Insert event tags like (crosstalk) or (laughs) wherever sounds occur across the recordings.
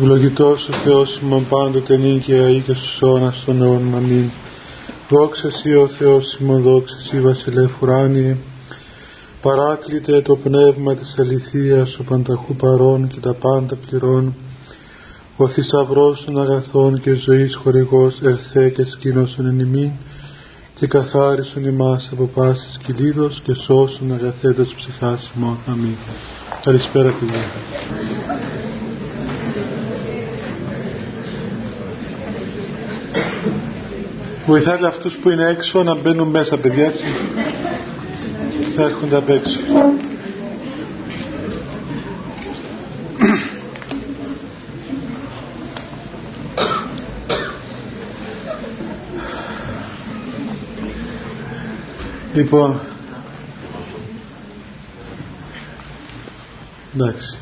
Ευλογητός ο Θεός ημών πάντοτε νίκαια ή και στους αιώνας των αιώνων. Αμήν. Δόξα Σύ ο Θεός ημών, δόξα Σύ βασιλεύ ουράνιε. Παράκλητε το πνεύμα της αληθείας, ο πανταχού παρών και τα πάντα πληρών. Ο θησαυρός των αγαθών και ζωής χορηγός ερθέ και σκήνωσον εν ημίν και καθάρισον ημάς από πάσης κυλίδος και σώσον αγαθέτας ψυχάς ημών. Αμήν. Καλησπέρα παιδιά. Βοηθάτε αυτούς που είναι έξω να μπαίνουν μέσα παιδιά έτσι. Θα έρχονται απ' έξω. Λοιπόν, εντάξει.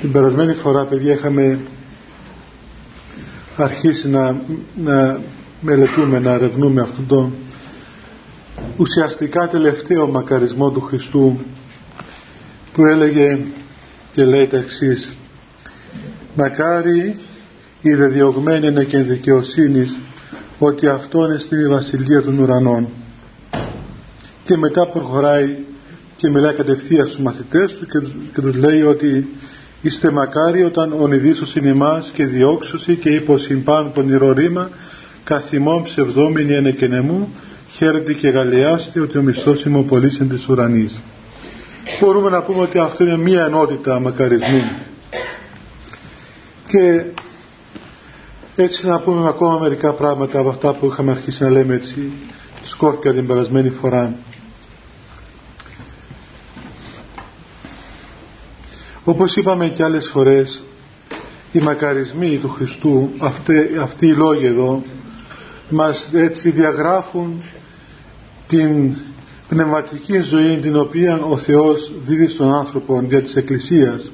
Την περασμένη φορά, παιδιά, είχαμε αρχίσει να, να μελετούμε, να ερευνούμε αυτόν τον ουσιαστικά τελευταίο μακαρισμό του Χριστού που έλεγε και λέει τα εξής «Μακάρι η δεδιωγμένη είναι και δικαιοσύνης ότι αυτό είναι στην βασιλεία των ουρανών». Και μετά προχωράει και μιλάει κατευθείαν στους μαθητές του και, και τους λέει ότι Είστε μακάρι όταν ονειδήσος είναι ημάς και διώξωση και υποσυμπάν πονηρό ρήμα καθημών ψευδόμενοι ενεκενεμού χαίρετε και γαλλιάστε ότι ο μισθός είμαι ο πολύς εν της ουρανής. Μπορούμε να πούμε ότι αυτό είναι μία ενότητα μακαρισμού. Και έτσι να πούμε ακόμα μερικά πράγματα από αυτά που είχαμε αρχίσει να λέμε έτσι σκόρπια την περασμένη φορά. Όπως είπαμε και άλλες φορές, οι μακαρισμοί του Χριστού, αυτοί, αυτοί οι λόγοι εδώ, μας έτσι διαγράφουν την πνευματική ζωή την οποία ο Θεός δίδει στον άνθρωπο για της Εκκλησίας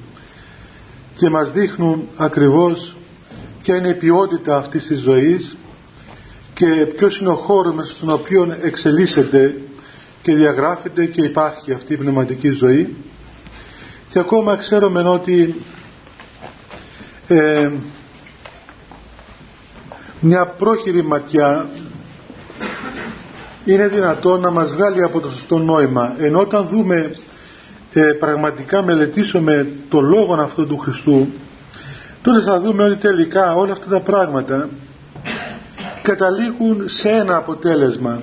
και μας δείχνουν ακριβώς ποια είναι η ποιότητα αυτής της ζωής και ποιος είναι ο χώρος μέσα στον οποίο εξελίσσεται και διαγράφεται και υπάρχει αυτή η πνευματική ζωή και ακόμα ξέρουμε ότι ε, μια πρόχειρη ματιά είναι δυνατό να μας βγάλει από το σωστό νόημα. Ενώ όταν δούμε ε, πραγματικά μελετήσουμε το λόγο αυτό του Χριστού τότε θα δούμε ότι τελικά όλα αυτά τα πράγματα καταλήγουν σε ένα αποτέλεσμα.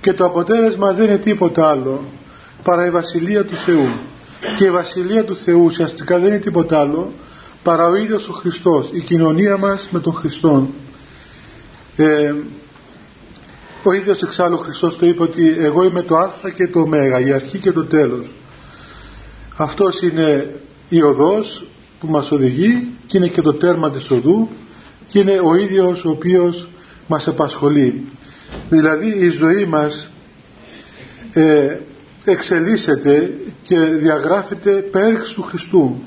Και το αποτέλεσμα δεν είναι τίποτα άλλο παρά η Βασιλεία του Θεού και η Βασιλεία του Θεού ουσιαστικά δεν είναι τίποτα άλλο παρά ο ίδιος ο Χριστός η κοινωνία μας με τον Χριστό ε, ο ίδιος εξάλλου ο Χριστός το είπε ότι εγώ είμαι το α και το ω η αρχή και το τέλος αυτός είναι η οδός που μας οδηγεί και είναι και το τέρμα της οδού και είναι ο ίδιος ο οποίος μας απασχολεί. Δηλαδή η ζωή μας ε, εξελίσσεται και διαγράφεται πέριξ του Χριστού.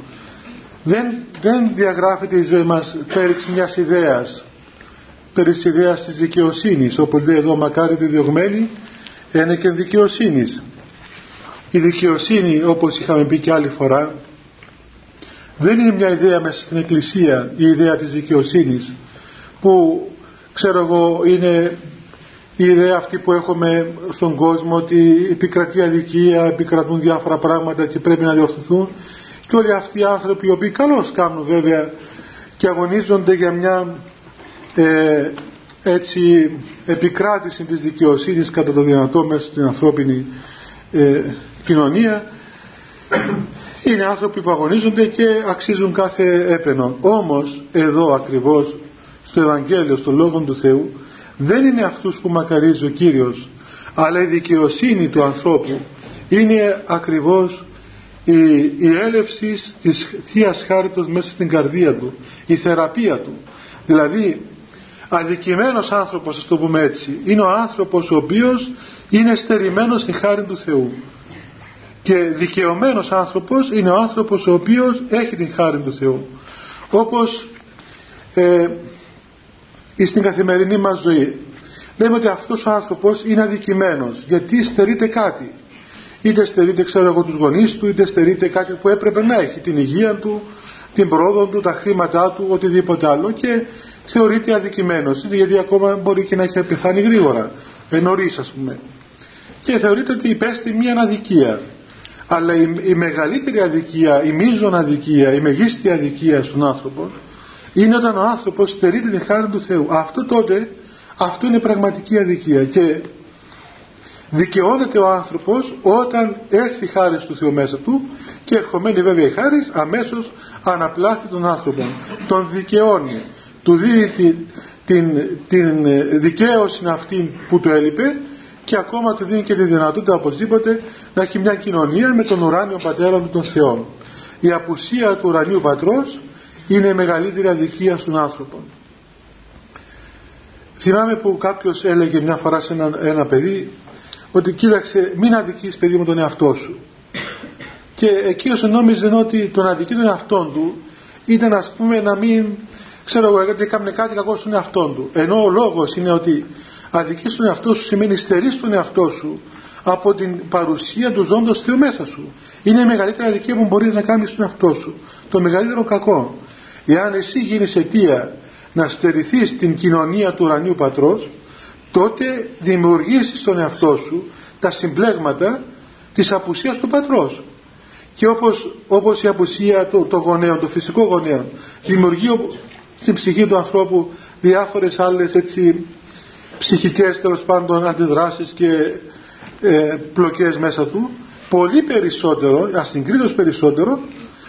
Δεν, δεν διαγράφεται η ζωή μας πέριξ μιας ιδέας περί της ιδέας της δικαιοσύνης όπως λέει εδώ μακάρι τη διωγμένη είναι και δικαιοσύνης. Η δικαιοσύνη όπως είχαμε πει και άλλη φορά δεν είναι μια ιδέα μέσα στην εκκλησία η ιδέα της δικαιοσύνης που ξέρω εγώ είναι η ιδέα αυτή που έχουμε στον κόσμο ότι επικρατεί αδικία, επικρατούν διάφορα πράγματα και πρέπει να διορθωθούν. Και όλοι αυτοί οι άνθρωποι οι οποίοι καλώς κάνουν βέβαια και αγωνίζονται για μια ε, έτσι επικράτηση της δικαιοσύνης κατά το δυνατό μέσα στην ανθρώπινη ε, κοινωνία είναι άνθρωποι που αγωνίζονται και αξίζουν κάθε έπαινο. Όμως εδώ ακριβώς στο Ευαγγέλιο, στο Λόγο του Θεού δεν είναι αυτούς που μακαρίζει ο Κύριος αλλά η δικαιοσύνη του ανθρώπου είναι ακριβώς η, η έλευση της Θείας Χάριτος μέσα στην καρδία του η θεραπεία του. Δηλαδή αδικημένος άνθρωπος ας το πούμε έτσι είναι ο άνθρωπος ο οποίος είναι στερημένος στην χάρη του Θεού. Και δικαιωμένος άνθρωπος είναι ο άνθρωπος ο οποίος έχει την χάρη του Θεού. Όπως ε, στην καθημερινή μας ζωή. Λέμε ότι αυτός ο άνθρωπος είναι αδικημένος γιατί στερείται κάτι. Είτε στερείται ξέρω εγώ τους γονείς του είτε στερείται κάτι που έπρεπε να έχει την υγεία του, την πρόοδο του, τα χρήματά του, οτιδήποτε άλλο και θεωρείται αδικημένος γιατί ακόμα μπορεί και να έχει πεθάνει γρήγορα, νωρίς ας πούμε. Και θεωρείται ότι υπέστη μια αδικία. Αλλά η, η μεγαλύτερη αδικία, η μείζων αδικία, η μεγίστη αδικία στον άνθρωπο είναι όταν ο άνθρωπος στερείται την χάρη του Θεού. Αυτό τότε, αυτό είναι πραγματική αδικία και δικαιώνεται ο άνθρωπος όταν έρθει η χάρη του Θεού μέσα του και ερχομένη βέβαια η χάρη αμέσως αναπλάθει τον άνθρωπο. Τον δικαιώνει. Του δίνει την, την, την δικαίωση αυτή που του έλειπε και ακόμα του δίνει και τη δυνατότητα οπωσδήποτε να έχει μια κοινωνία με τον ουράνιο πατέρα του των Θεών. Η απουσία του ουρανίου πατρός είναι η μεγαλύτερη αδικία στον άνθρωπο. Θυμάμαι που κάποιος έλεγε μια φορά σε ένα, ένα παιδί ότι κοίταξε μην αδικείς παιδί μου τον εαυτό σου. Και εκείνος νόμιζε ότι τον αδικεί τον εαυτό του ήταν ας πούμε να μην ξέρω εγώ γιατί έκανε κάτι κακό στον εαυτό του. Ενώ ο λόγος είναι ότι αδικείς τον εαυτό σου σημαίνει στερείς τον εαυτό σου από την παρουσία του ζώντος Θεού μέσα σου. Είναι η μεγαλύτερη αδικία που μπορείς να κάνεις στον εαυτό σου. Το μεγαλύτερο κακό. Εάν εσύ γίνεις αιτία να στερηθείς την κοινωνία του ουρανίου πατρός τότε δημιουργήσεις στον εαυτό σου τα συμπλέγματα της απουσίας του πατρός. Και όπως, όπως η απουσία των το γονέων, των φυσικών γονέων δημιουργεί στην ψυχή του ανθρώπου διάφορες άλλες έτσι ψυχικές τέλος πάντων αντιδράσεις και ε, πλοκές μέσα του πολύ περισσότερο, ασυγκρίτως περισσότερο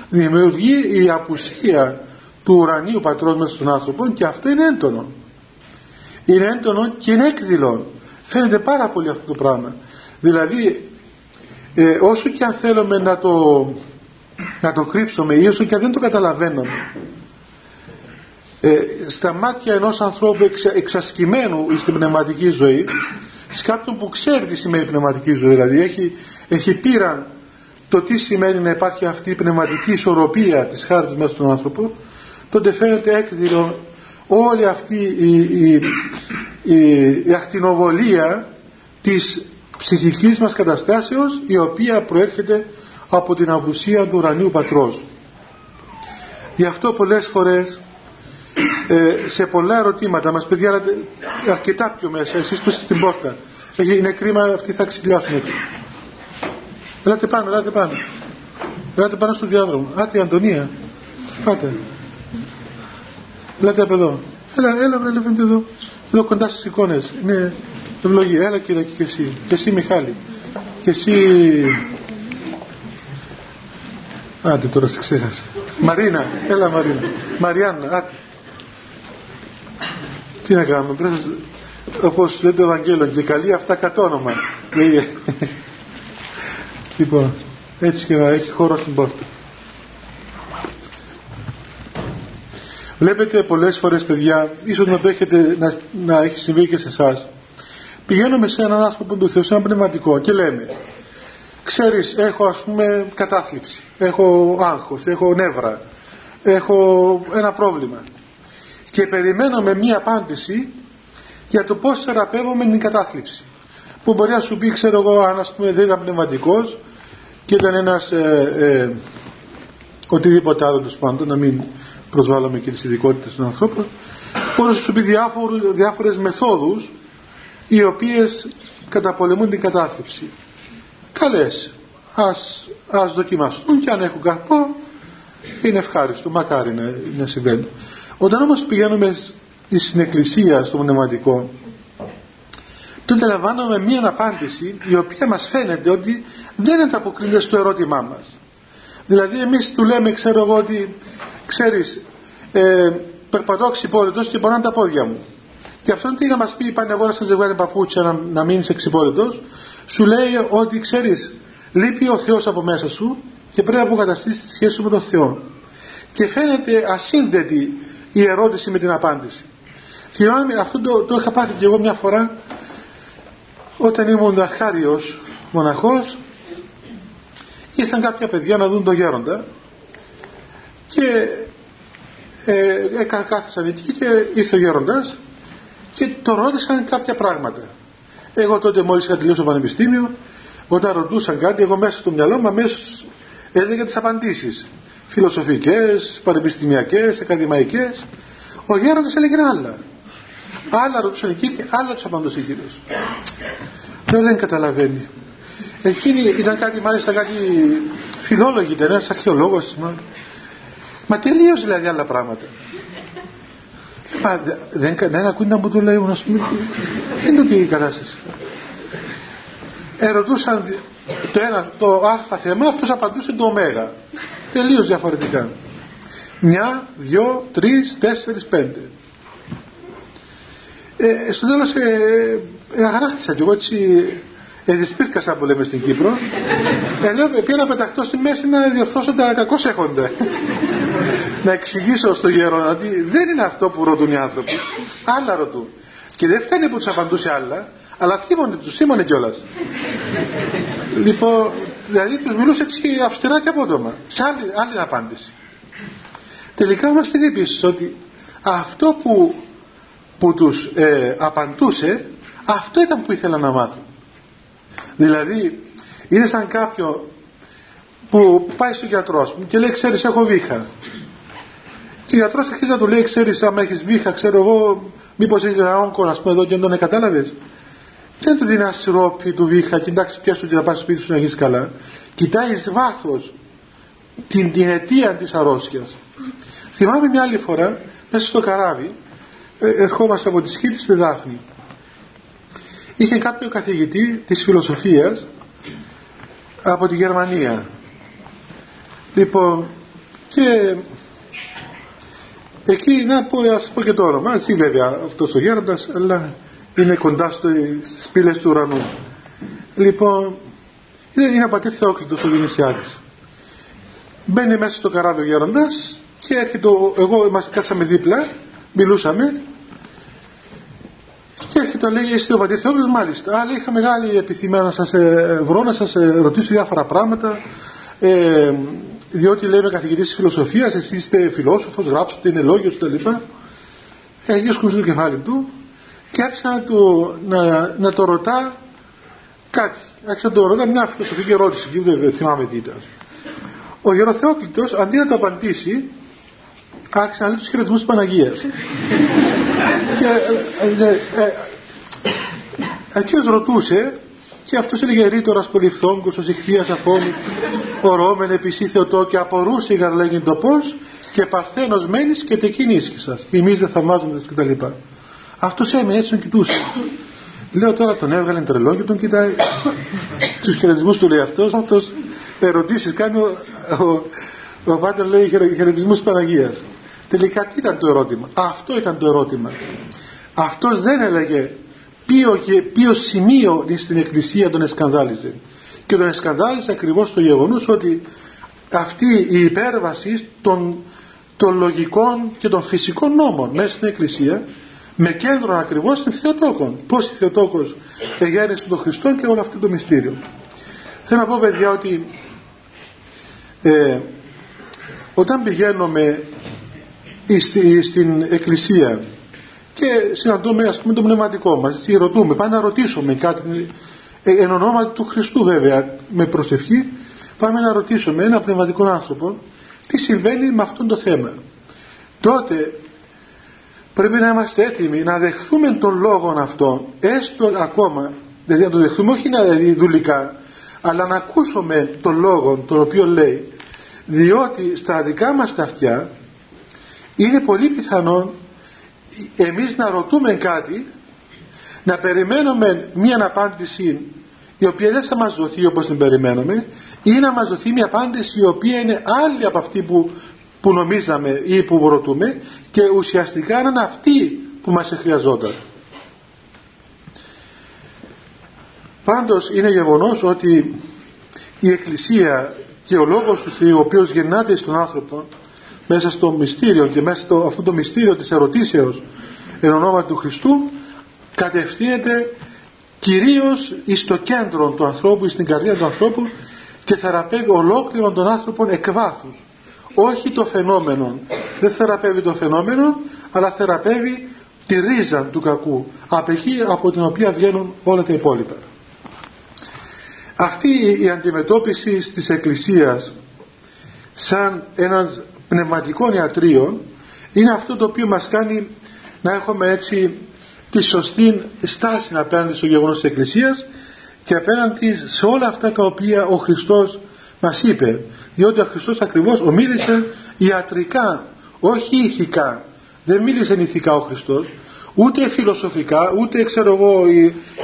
δημιουργεί η απουσία του ουρανίου πατρός μέσα στον άνθρωπο και αυτό είναι έντονο. Είναι έντονο και είναι έκδηλο φαίνεται πάρα πολύ αυτό το πράγμα. Δηλαδή ε, όσο και αν θέλουμε να το να το κρύψουμε ή όσο και αν δεν το καταλαβαίνουμε ε, στα μάτια ενός ανθρώπου εξα, εξασκημένου στην πνευματική ζωή σε κάποιον που ξέρει τι σημαίνει πνευματική ζωή δηλαδή έχει, έχει πείραν το τι σημαίνει να υπάρχει αυτή η πνευματική ισορροπία της χάρτης μέσα στον άνθρωπο τότε φαίνεται έκδηλο όλη αυτή η, η, η, η ακτινοβολία της ψυχικής μας καταστάσεως η οποία προέρχεται από την απουσία του ουρανίου πατρός. Γι' αυτό πολλές φορές ε, σε πολλά ερωτήματα μας παιδιά αρκετά πιο μέσα εσείς που είστε στην πόρτα είναι κρίμα αυτοί θα ξυλιάσουν έξω ελάτε πάνω, ελάτε πάνω. Ελάτε πάνω στο διάδρομο. Άτε η Αντωνία. Πάτε ελάτε από εδώ έλα, έλα βρε Λεβέντε εδώ εδώ κοντά στις εικόνες είναι ευλογία έλα κύριε και εσύ και εσύ Μιχάλη και εσύ Άντε τώρα σε ξέχασα. Μαρίνα, έλα Μαρίνα. Μαριάννα, άντε. Τι να κάνουμε, πρέπει όπως λέει το Ευαγγέλιο και καλή αυτά κατ' όνομα. (laughs) λοιπόν, έτσι και να έχει χώρο στην πόρτα. Βλέπετε πολλές φορές παιδιά, ίσως να το έχετε, να, να έχει συμβεί και σε εσάς. Πηγαίνουμε σε έναν άνθρωπο του Θεού, σε ένα πνευματικό και λέμε ξέρεις έχω ας πούμε κατάθλιψη, έχω άγχος, έχω νεύρα, έχω ένα πρόβλημα και περιμένω μία απάντηση για το πώς θεραπεύομαι την κατάθλιψη που μπορεί να σου πει ξέρω εγώ αν ας πούμε δεν ήταν πνευματικός και ήταν ένας ε, ε, οτιδήποτε άλλο τους πάντων να μην προσβάλλουμε και τις ειδικότητες των ανθρώπων μπορεί να σου πει διάφορους, διάφορες μεθόδους οι οποίες καταπολεμούν την κατάθλιψη. Καλές. Ας, ας δοκιμαστούν και αν έχουν καρπό είναι ευχάριστο. Μακάρι να, να συμβαίνει. Όταν όμως πηγαίνουμε στην εκκλησία στο πνευματικό τότε λαμβάνουμε μία απάντηση η οποία μας φαίνεται ότι δεν ανταποκρίνεται στο ερώτημά μας δηλαδή εμείς του λέμε ξέρω εγώ ότι ξέρεις ε, περπατώ ξυπόλυτος και πονάνε τα πόδια μου. Και αυτόν τι να μας πει πάνε εγώ να σας ζευγάρει παπούτσια να, να μείνεις εξυπόλυτος σου λέει ότι ξέρεις λείπει ο Θεός από μέσα σου και πρέπει να αποκαταστήσεις τη σχέση σου με τον Θεό. Και φαίνεται ασύνδετη η ερώτηση με την απάντηση. Θυμάμαι αυτό το, το είχα πάθει και εγώ μια φορά όταν ήμουν αρχάριος μοναχός ήρθαν κάποια παιδιά να δουν τον γέροντα και ε, κάθισαν εκεί και ήρθε ο γέροντας και τον ρώτησαν κάποια πράγματα. Εγώ τότε μόλις είχα τελειώσει το πανεπιστήμιο όταν ρωτούσαν κάτι εγώ μέσα στο μυαλό μου αμέσως έδινε τις απαντήσεις. Φιλοσοφικές, πανεπιστημιακές, ακαδημαϊκές. Ο γέροντας έλεγε άλλα άλλα ρωτούσαν εκείνοι, άλλα τους απαντούσε ο κύριος. Λέω δεν καταλαβαίνει εκείνη ήταν κάτι μάλιστα κάτι φιλόλογοι ήταν ένας αρχαιολόγος μα. Τελείως δηλαδή άλλα πράγματα. Μα δεν, δεν ακούει να μου το λέει ας πούμε δεν είναι η κατάσταση. Ερωτούσαν το ένα το α θέμα αυτός απαντούσε το ω. Τελείως διαφορετικά. Μια, δυο, τρεις, τέσσερις, πέντε. Ε, στο τέλος ε, ε, αγανάκτησα κι εγώ έτσι εδισπίρκασα που λέμε στην Κύπρο. Ε, λέω πήγα να πεταχτώ στη μέση να διορθώσω τα κακώς έχοντα να εξηγήσω στο γέρο ότι δεν είναι αυτό που ρωτούν οι άνθρωποι. Άλλα ρωτούν. Και δεν φτάνει που τους απαντούσε άλλα αλλά θύμωνε, τους θύμωνε κιόλας. λοιπόν δηλαδή τους μιλούσε έτσι αυστηρά και απότομα. Σε άλλη, άλλη απάντηση. Τελικά μας την επίσης ότι αυτό που, που τους ε, απαντούσε αυτό ήταν που ήθελα να μάθουν δηλαδή είναι σαν κάποιο που πάει στο γιατρός και λέει ξέρεις έχω βήχα και ο γιατρός αρχίζει να του λέει ξέρεις άμα έχεις βήχα ξέρω εγώ μήπως έχεις ένα όγκο ας πούμε εδώ και τον κατάλαβες δεν του δίνει ένα σιρόπι του βήχα και εντάξει πιάσου και θα πας σπίτι σου να γίνεις καλά κοιτάει εις βάθος την, την αιτία της αρρώστιας. Θυμάμαι μια άλλη φορά μέσα στο καράβι ε, ερχόμαστε από τη σκήτη στη Δάφνη είχε κάποιο καθηγητή της φιλοσοφίας από τη Γερμανία. Λοιπόν και εκεί να πω, ας πω και το όνομα έτσι βέβαια αυτός ο γέροντας αλλά είναι κοντά στο, στις πύλες του ουρανού. Λοιπόν είναι, είναι πατήρ Θεόκλητος ο Δινησιάδης μπαίνει μέσα στο καράβι ο γέροντας και έρχεται εγώ μας κάτσαμε δίπλα μιλούσαμε και έρχεται λέει εσύ ο πατήρ Θεόκλητος μάλιστα αλλά είχα μεγάλη επιθυμία να σας ε, βρω να σας ε, ρωτήσω διάφορα πράγματα ε, διότι λέει είμαι καθηγητής της φιλοσοφίας εσείς είστε φιλόσοφος γράψατε είναι λόγιος κτλ έγινε σκούζει το κεφάλι του και άρχισα να το, να, να το ρωτά κάτι. Άρχισα να το ρωτά μια φιλοσοφική ερώτηση και δεν θυμάμαι τι ήταν. Ο Γεροθεόκλητος αντί να το απαντήσει άρχισε να λέει τους χαιρετισμούς της Παναγίας. (laughs) και ε, ε, ε, ρωτούσε και αυτός έλεγε ρήτορας πολυφθόγκος, ο Ζυχθίας αφόμη, ορόμεν επισή Θεοτό και απορούσε η γαρλέγιν το πώς και παρθένος μένεις και τεκίνη ίσχυσας. Εμείς δεν θαυμάζοντες κτλ. Αυτός έμεινε έτσι τον κοιτούσε. Λέω τώρα τον έβγαλε τρελό και τον κοιτάει. Τους χαιρετισμούς του λέει αυτός, αυτός ερωτήσεις κάνει ο, ο, ο Πάτερ λέει χαιρετισμούς της Παναγίας. Τελικά τι ήταν το ερώτημα. Αυτό ήταν το ερώτημα. Αυτός δεν έλεγε ποιο, και, ποιο σημείο στην εκκλησία τον εσκανδάλιζε. Και τον εσκανδάλιζε ακριβώς το γεγονός ότι αυτή η υπέρβαση των, των λογικών και των φυσικών νόμων μέσα στην εκκλησία με κέντρο ακριβώς την Θεοτόκο. Πώς η Θεοτόκος εγέννησε τον Χριστό και όλο αυτό το μυστήριο. Θέλω να πω παιδιά ότι ε, όταν πηγαίνουμε στην εκκλησία και συναντούμε ας πούμε το πνευματικό μας ή ρωτούμε, πάμε να ρωτήσουμε κάτι ε, εν ονόματι του Χριστού βέβαια με προσευχή πάμε να ρωτήσουμε ένα πνευματικό άνθρωπο τι συμβαίνει με αυτό το θέμα. Τότε πρέπει να είμαστε έτοιμοι να δεχθούμε τον λόγο αυτό έστω ακόμα δηλαδή να το δεχθούμε όχι να δηλαδή δουλικά αλλά να ακούσουμε τον λόγο τον οποίο λέει διότι στα δικά μας τα αυτιά είναι πολύ πιθανό εμείς να ρωτούμε κάτι να περιμένουμε μία απάντηση η οποία δεν θα μας δοθεί όπως την περιμένουμε ή να μας δοθεί μια απάντηση η οποία είναι άλλη από αυτή που που νομίζαμε ή που ρωτούμε και ουσιαστικά είναι αυτή που μας χρειαζόταν. Πάντως είναι γεγονός ότι η Εκκλησία και ο Λόγος του Θεού ο οποίος γεννάται στον άνθρωπο μέσα στο μυστήριο και μέσα στο αυτό το μυστήριο της ερωτήσεως εν ονόματι του Χριστού κατευθύνεται κυρίως εις το κέντρο του ανθρώπου, στην καρδιά του ανθρώπου και θεραπεύει ολόκληρον τον άνθρωπο εκ βάθους. Όχι το φαινόμενο δεν θεραπεύει το φαινόμενο αλλά θεραπεύει τη ρίζα του κακού από εκεί από την οποία βγαίνουν όλα τα υπόλοιπα. Αυτή η αντιμετώπιση της Εκκλησίας σαν ένας πνευματικό ιατρείο είναι αυτό το οποίο μας κάνει να έχουμε έτσι τη σωστή στάση απέναντι στο γεγονός της Εκκλησίας και απέναντι σε όλα αυτά τα οποία ο Χριστός μας είπε. Διότι ο Χριστός ακριβώς ομίλησε ιατρικά όχι ηθικά. Δεν μίλησε ηθικά ο Χριστός ούτε φιλοσοφικά ούτε ξέρω εγώ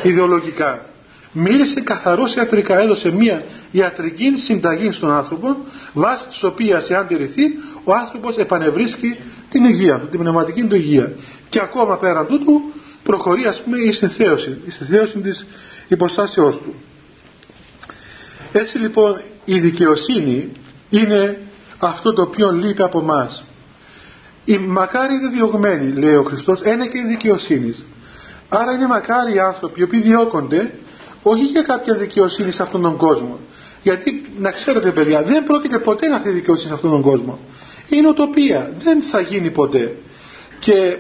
ιδεολογικά μίλησε καθαρός ιατρικά έδωσε μια ιατρική συνταγή στον άνθρωπο βάσει της οποίας εάν τηρηθεί ο άνθρωπος επανευρίσκει την υγεία του, την πνευματική του υγεία. Και ακόμα πέραν τούτου προχωρεί ας πούμε η συνθέωση η συνθέωση της υποστάσεώς του. Έτσι λοιπόν η δικαιοσύνη είναι αυτό το οποίο λείπει από μας. Η μακάρι είναι διωγμένη λέει ο Χριστός ένα και η δικαιοσύνη. Άρα είναι μακάρι οι άνθρωποι οι οποίοι διώκονται όχι για κάποια δικαιοσύνη σε αυτόν τον κόσμο. Γιατί να ξέρετε παιδιά δεν πρόκειται ποτέ να έρθει δικαιοσύνη σε αυτόν τον κόσμο. Είναι οτοπία δεν θα γίνει ποτέ. Και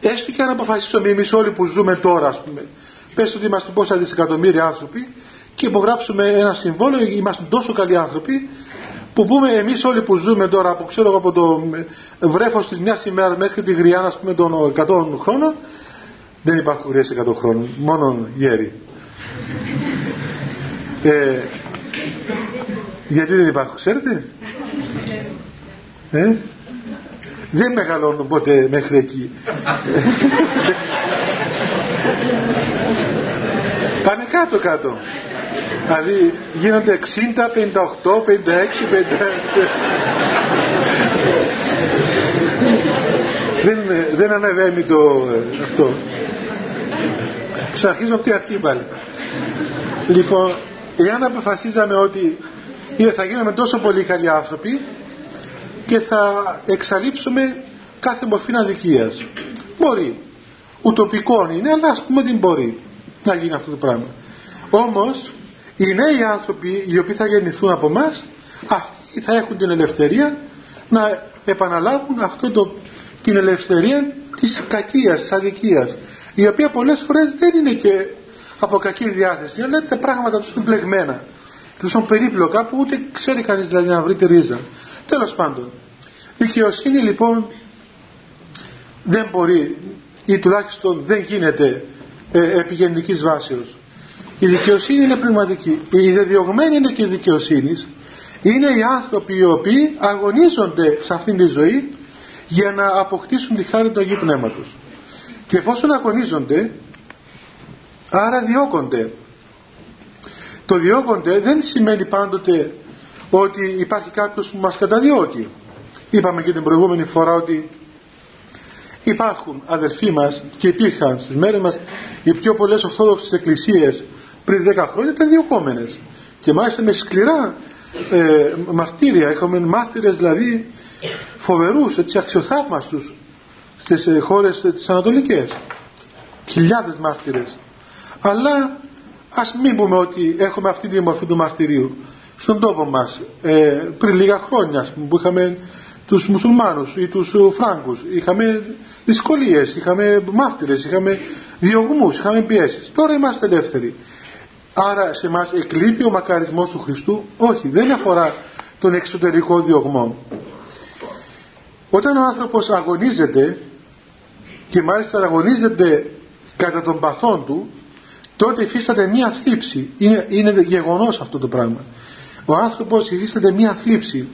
έστω και αν αποφασίσουμε εμείς όλοι που ζούμε τώρα ας πούμε πες ότι είμαστε πόσα δισεκατομμύρια άνθρωποι και υπογράψουμε ένα συμβόλαιο είμαστε τόσο καλοί άνθρωποι που πούμε εμείς όλοι που ζούμε τώρα από, ξέρω, από το βρέφος της μιας ημέρας μέχρι τη γριά ας πούμε των 100 χρόνων δεν υπάρχουν γριές 100 χρόνων μόνο γέροι ε, γιατί δεν υπάρχουν ξέρετε; Ε; δεν μεγαλώνουν ποτέ μέχρι εκεί. Πάνε κάτω κάτω. Δηλαδή γίνονται 60, 58, 56, 57 δεν, δεν ανεβαίνει το αυτό. Ξαρχίζω από την αρχή πάλι λοιπόν εάν αποφασίζαμε ότι θα γίνουμε τόσο πολύ καλοί άνθρωποι και θα εξαλείψουμε κάθε μορφή αδικίας μπορεί. Ουτοπικό είναι αλλά ας πούμε ότι μπορεί να γίνει αυτό το πράγμα. Όμως οι νέοι άνθρωποι οι οποίοι θα γεννηθούν από εμάς, αυτοί θα έχουν την ελευθερία να επαναλάβουν αυτό το, την ελευθερία της κακίας, της αδικίας η οποία πολλές φορές δεν είναι και από κακή διάθεση. Αλλά τα πράγματα τους είναι πλεγμένα τους είναι περίπλοκα που ούτε ξέρει κανείς δηλαδή να βρει τη ρίζα. Τέλος πάντων δικαιοσύνη λοιπόν δεν μπορεί ή τουλάχιστον δεν γίνεται ε, επί γενικής βάσεως. Η δικαιοσύνη είναι πνευματική. Η διδιωγμένη είναι και η δικαιοσύνης. Είναι οι άνθρωποι οι οποίοι αγωνίζονται σε αυτήν τη ζωή για να αποκτήσουν τη χάρη του Αγίου Πνεύματος. Και εφόσον αγωνίζονται άρα διώκονται. Το διώκονται δεν σημαίνει πάντοτε ότι υπάρχει κάποιος που μας καταδιώκει. Είπαμε και την προηγούμενη φορά ότι υπάρχουν αδερφοί μας και υπήρχαν στις μέρες μας οι πιο πολλές ορθόδοξες εκκλησίες πριν 10 χρόνια ήταν διωκόμενες. Και μάλιστα με σκληρά ε, μαρτύρια είχαμε μάρτυρες δηλαδή φοβερούς έτσι αξιοθαύμαστους στις ε, χώρες ε, τις ανατολικές. Χιλιάδες μάρτυρες αλλά ας μην πούμε ότι έχουμε αυτή τη μορφή του μαρτυρίου. Στον τόπο μας ε, πριν λίγα χρόνια που είχαμε τους μουσουλμάνους ή τους φράγκους είχαμε δυσκολίες, είχαμε μάρτυρες, είχαμε διωγμούς, είχαμε πιέσεις. Τώρα είμαστε ελεύθεροι. Άρα σε μας εκλείπει ο μακαρισμός του Χριστού; Όχι, δεν αφορά τον εξωτερικό διωγμό. Όταν ο άνθρωπος αγωνίζεται και μάλιστα αγωνίζεται κατά των παθών του τότε υφίσταται μία θλίψη. Είναι, είναι γεγονός αυτό το πράγμα. Ο άνθρωπος υφίσταται μία θλίψη.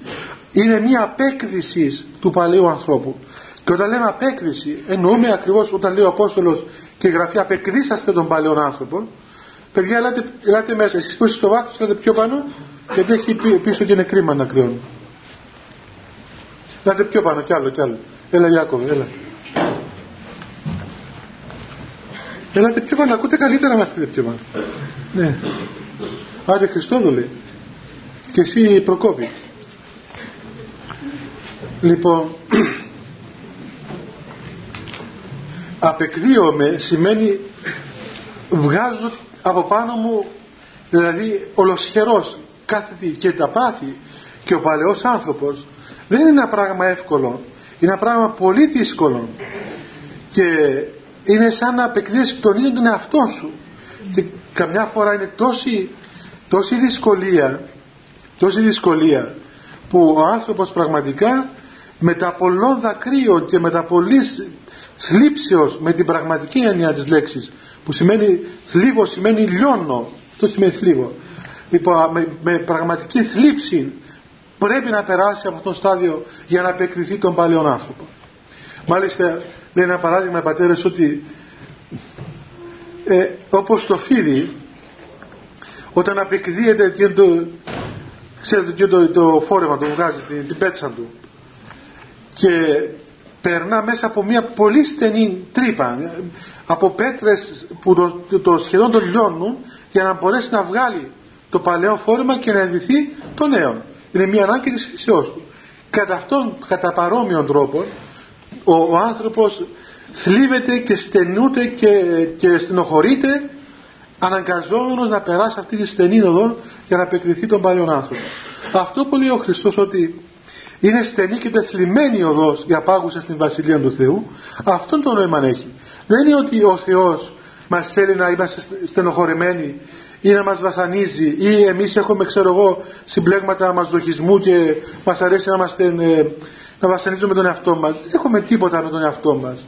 Είναι μία απέκδυση του παλαιού ανθρώπου. Και όταν λέμε απέκδυση εννοούμε ακριβώς όταν λέει ο Απόστολος και γραφεί απεκδίσαστε τον παλαιόν άνθρωπο παιδιά ελάτε, ελάτε μέσα. Εσείς που είστε στο βάθος ελάτε πιο πάνω γιατί έχει πίσω και είναι κρίμα να κρυώνει ελάτε πιο πάνω κι άλλο κι άλλο. Έλα Ιάκωβε έλα Ελάτε πιο πάνω, ακούτε καλύτερα μας πιο πάνω. Ναι. Άντε Χριστόδουλε. Και εσύ Προκόπη. Λοιπόν, απεκδίωμαι σημαίνει βγάζω από πάνω μου δηλαδή ολοσχερός κάθε τι και τα πάθη και ο παλαιός άνθρωπος δεν είναι ένα πράγμα εύκολο είναι ένα πράγμα πολύ δύσκολο και είναι σαν να απεκδίσεις τον ίδιο τον εαυτό σου. Και καμιά φορά είναι τόση τόση δυσκολία τόση δυσκολία που ο άνθρωπος πραγματικά με τα πολλών δακρύων και με τα πολλής θλίψεως με την πραγματική έννοια της λέξης που σημαίνει θλίβο σημαίνει λιώνω. Αυτό σημαίνει θλίβο λοιπόν με, με πραγματική θλίψη πρέπει να περάσει από αυτό το στάδιο για να απεκριθεί τον παλαιόν άνθρωπο. Μάλιστα λέει ένα παράδειγμα οι πατέρες ότι ε, όπως το φίδι όταν απεκδίεται και το, ξέρετε και το, το φόρεμα το βγάζει την, την πέτσα του και περνά μέσα από μια πολύ στενή τρύπα από πέτρες που το, το σχεδόν το λιώνουν για να μπορέσει να βγάλει το παλαιό φόρεμα και να ενδυθεί το νέο. Είναι μια ανάγκη της φυσιός του. Κατά αυτόν κατά παρόμοιον τρόπο ο, ο άνθρωπος θλίβεται και στενούται και, και στενοχωρείται αναγκαζόμενος να περάσει αυτή τη στενή οδό για να επεκριθεί τον παλιόν άνθρωπο. Αυτό που λέει ο Χριστός ότι είναι στενή και τεθλιμμένη οδός για πάγουσα στην Βασιλεία του Θεού αυτόν το νόημα έχει. Δεν είναι ότι ο Θεός μας θέλει να είμαστε στενοχωρημένοι ή να μας βασανίζει ή εμείς έχουμε ξέρω εγώ συμπλέγματα μαζοχισμού και μας αρέσει να, είμαστε, ε, να βασανίζουμε τον εαυτό μας. Δεν έχουμε τίποτα με τον εαυτό μας.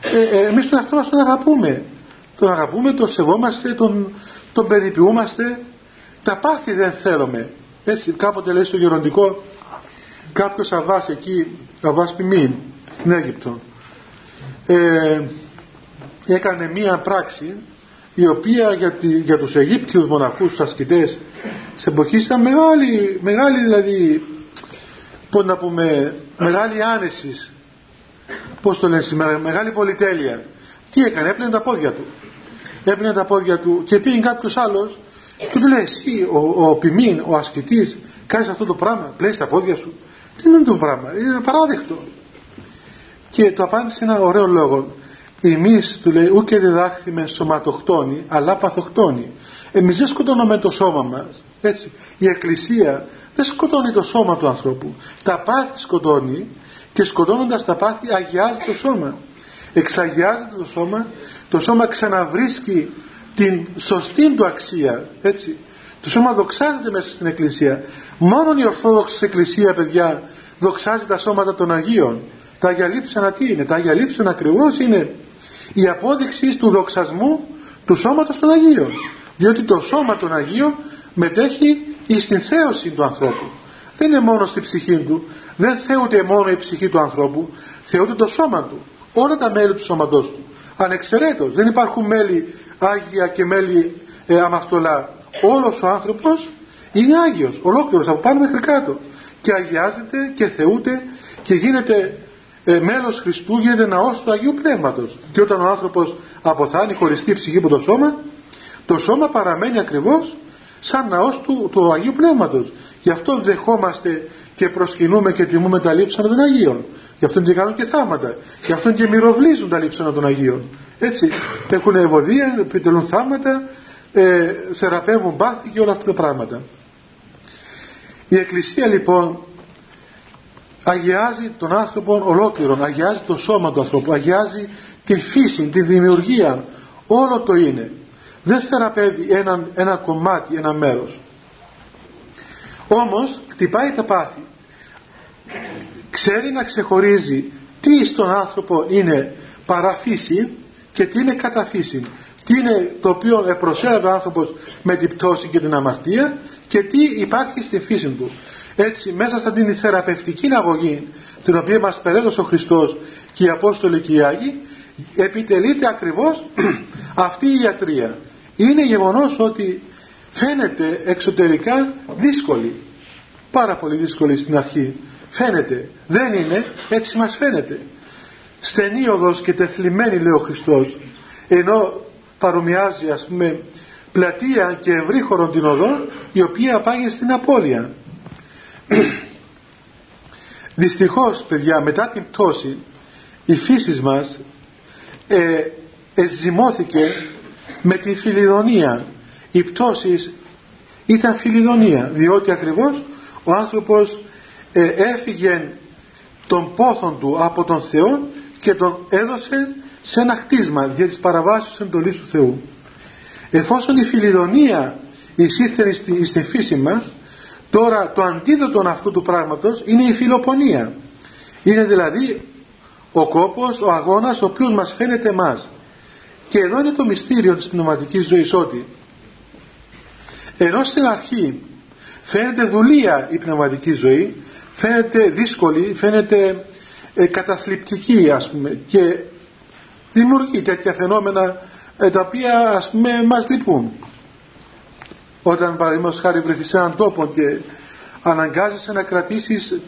Ε, ε, εμείς τον εαυτό μας τον αγαπούμε. Τον αγαπούμε, τον σεβόμαστε, τον, τον περιποιούμαστε. Τα πάθη δεν θέλουμε. Έτσι κάποτε λέει στο γεροντικό κάποιος αβάς εκεί, αβάς ποιμήν στην Αίγυπτο ε, έκανε μία πράξη η οποία για, τη, για τους Αιγύπτιους μοναχούς, τους ασκητές σε εποχή ήταν μεγάλη, μεγάλη δηλαδή πώς να πούμε μεγάλη άνεση. Πώς το λένε σήμερα μεγάλη πολυτέλεια. Τι έκανε, έπλαινε τα πόδια του. Έπλαινε τα πόδια του και πήγε κάποιος άλλος και του λέει εσύ ο, ο ποιμήν, ο ασκητής κάνεις αυτό το πράγμα, πλέεις τα πόδια σου τι είναι το πράγμα, είναι παράδεκτο και το απάντησε ένα ωραίο λόγο. Εμείς του λέει ούτε διδάχθημε σωματοκτόνη αλλά παθοκτόνη εμείς δεν σκοτώνουμε το σώμα μας έτσι η εκκλησία δεν σκοτώνει το σώμα του ανθρώπου. Τα πάθη σκοτώνει και σκοτώνοντας τα πάθη αγιάζει το σώμα. Εξαγιάζεται το σώμα το σώμα ξαναβρίσκει την σωστή του αξία έτσι. Το σώμα δοξάζεται μέσα στην εκκλησία. Μόνο η Ορθόδοξη Εκκλησία παιδιά δοξάζει τα σώματα των Αγίων. Τα Άγια Λείψανα τι είναι τα Άγια Λείψανα ακριβώς είναι. Η απόδειξη του δοξασμού του σώματος των Αγίων. Διότι το σώμα των Αγίων μετέχει στην θέωση του ανθρώπου. Δεν είναι μόνο στη ψυχή του δεν θεούται μόνο η ψυχή του ανθρώπου θεούται το σώμα του όλα τα μέλη του σώματός του. Ανεξαιρέτως δεν υπάρχουν μέλη Άγια και μέλη ε, αμαρτωλά όλος ο άνθρωπος είναι Άγιος ολόκληρος από πάνω μέχρι κάτω. Και αγιάζεται και θεούται και γίνεται ε, μέλος Χριστού γίνεται ναός του Αγίου Πνεύματος. Και όταν ο άνθρωπος αποθάνει χωριστή ψυχή από το σώμα το σώμα παραμένει ακριβώς σαν ναός του, του Αγίου Πνεύματος. Γι' αυτό δεχόμαστε και προσκυνούμε και τιμούμε τα λείψανα των Αγίων. Γι' αυτό και κάνουν και θάματα γι' αυτό και μυροβλίζουν τα λείψανα των Αγίων. Έτσι έχουν ευωδία, επιτελούν θάματα ε, θεραπεύουν πάθη και όλα αυτά τα πράγματα. Η Εκκλησία λοιπόν αγιάζει τον άνθρωπο ολόκληρον, αγιάζει το σώμα του ανθρώπου, αγιάζει τη φύση, τη δημιουργία, όλο το είναι. Δεν θεραπεύει ένα, ένα κομμάτι, ένα μέρος. Όμως χτυπάει τα πάθη. Ξέρει να ξεχωρίζει τι στον άνθρωπο είναι παραφύση και τι είναι καταφύση. Τι είναι το οποίο προσέλαβε ο άνθρωπος με την πτώση και την αμαρτία και τι υπάρχει στη φύση του έτσι μέσα στα την θεραπευτική αγωγή την οποία μας περέδωσε ο Χριστός και οι Απόστολοι και οι Άγιοι επιτελείται ακριβώς (clears throat) αυτή η ιατρία είναι γεγονός ότι φαίνεται εξωτερικά δύσκολη πάρα πολύ δύσκολη στην αρχή. Φαίνεται. Δεν είναι. Έτσι μας φαίνεται. Στενή οδός και τεθλιμμένη λέει ο Χριστός ενώ παρομοιάζει ας πούμε πλατεία και ευρύχωρον την οδό η οποία πάγει στην απώλεια. (clears throat) Δυστυχώς παιδιά μετά την πτώση η φύση μας ε, με τη φιλιδονία. Η πτώση ήταν φιλιδονία διότι ακριβώς ο άνθρωπος ε, έφυγε τον πόθον του από τον Θεό και τον έδωσε σε ένα χτίσμα για τις παραβάσεις εντολής του Θεού. Εφόσον η φιλιδονία εισήρθε στη, φύση μας τώρα το αντίδοτο αυτού του πράγματος είναι η φιλοπονία. Είναι δηλαδή ο κόπος, ο αγώνας ο οποίος μας φαίνεται εμάς και εδώ είναι το μυστήριο της πνευματικής ζωής ότι ενώ στην αρχή φαίνεται δουλεία η πνευματική ζωή φαίνεται δύσκολη, φαίνεται ε, καταθλιπτική ας πούμε και δημιουργεί τέτοια φαινόμενα ε, τα οποία ας πούμε μας λυπούν. Όταν παραδείγματος χάρη βρεθείς σε έναν τόπο και αναγκάζεσαι να κρατήσεις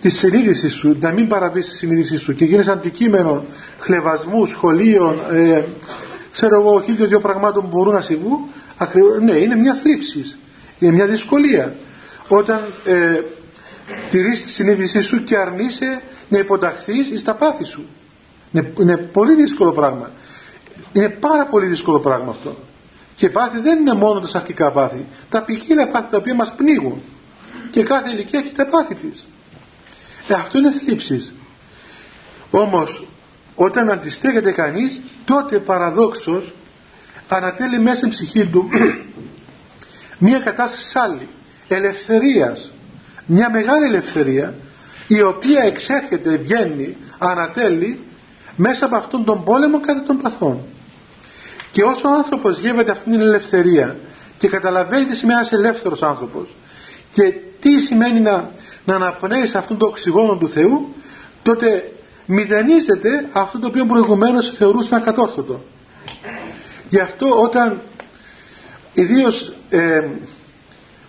τη συνείδηση σου, να μην παραβείς τη συνείδησή σου και γίνεις αντικείμενο χλεβασμού, σχολείων, ε, ξέρω εγώ, χίλιο δύο πραγμάτων που μπορούν να συμβούν, ναι, είναι μια θλίψη, είναι μια δυσκολία. Όταν ε, τηρείς τη συνείδησή σου και αρνείσαι να υποταχθείς στα πάθη σου. Είναι, είναι πολύ δύσκολο πράγμα. Είναι πάρα πολύ δύσκολο πράγμα αυτό. Και πάθη δεν είναι μόνο τα σαρκικά πάθη. Τα ποικίλα πάθη τα οποία μας πνίγουν. Και κάθε ηλικία έχει τα πάθη της. Ε, αυτό είναι θλίψεις. Όμως όταν αντιστέκεται κανείς τότε παραδόξως ανατέλει μέσα στην ψυχή του (clears throat) μια κατάσταση άλλη ελευθερίας. Μια μεγάλη ελευθερία η οποία εξέρχεται, βγαίνει, ανατέλει μέσα από αυτόν τον πόλεμο κατά των παθών. Και όσο ο άνθρωπος γεύεται αυτήν την ελευθερία και καταλαβαίνει τι σημαίνει ένας ελεύθερος άνθρωπος και τι σημαίνει να, να αναπνέεις σε αυτόν τον οξυγόνο του Θεού τότε μηδενίζεται αυτό το οποίο προηγουμένως θεωρούσε ακατόρθωτο. Γι' αυτό όταν ιδίως ε,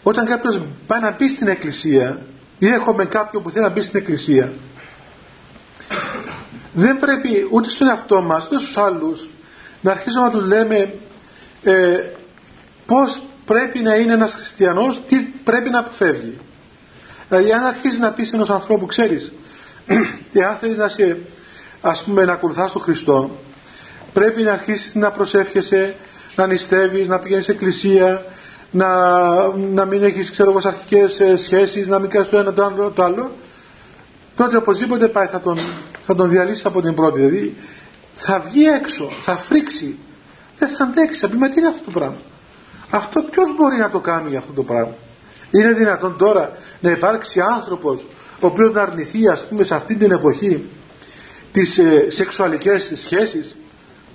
όταν κάποιος πάει να μπει στην εκκλησία ή έχουμε κάποιον που θέλει να μπει στην εκκλησία δεν πρέπει ούτε στον εαυτό μας ούτε στους άλλους να αρχίσουμε να τους λέμε ε, πως πρέπει να είναι ένας χριστιανός τι πρέπει να αποφεύγει. Δηλαδή αν αρχίζει να πεις ενός ανθρώπου ξέρεις εάν θέλεις να σε ας πούμε να ακολουθάς τον Χριστό πρέπει να αρχίσεις να προσεύχεσαι να νηστεύεις, να πηγαίνεις σε εκκλησία να, να μην έχεις ξέρω εγώ αρχικές ε, σχέσεις να μην κάνεις το ένα το άλλο, το άλλο. Τότε οπωσδήποτε πάει θα τον, θα τον διαλύσεις από την πρώτη. Δηλαδή θα βγει έξω, θα φρίξει. Δεν θα αντέξει, θα πει μα τι είναι αυτό το πράγμα; Αυτό ποιος μπορεί να το κάνει αυτό το πράγμα; Είναι δυνατόν τώρα να υπάρξει άνθρωπος ο οποίος να αρνηθεί ας πούμε σε αυτή την εποχή τις ε, σεξουαλικές σχέσεις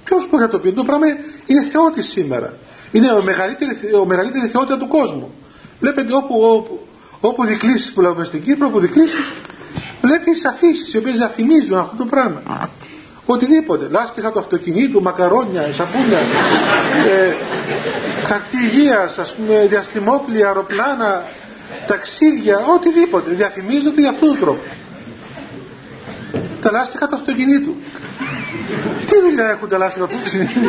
ποιος μπορεί να το πει. Το πράγμα είναι θεότης σήμερα. Είναι ο μεγαλύτερη, ο μεγαλύτερη θεότητα του κόσμου. Βλέπετε όπου, όπου, όπου δικλήσεις που λέμε στην Κύπρο όπου δικλήσεις βλέπεις αφήσεις οι οποίες διαφημίζουν αυτό το πράγμα. Οτιδήποτε, λάστιχα του αυτοκινήτου, μακαρόνια, σαπούνια, ε, χαρτί υγείας, ας πούμε, διαστημόπλια, αεροπλάνα, ταξίδια, οτιδήποτε, διαφημίζονται για αυτόν τον τρόπο. Τα λάστιχα του αυτοκινήτου. Τι δουλειά έχουν τα λάστιχα του αυτοκινήτου;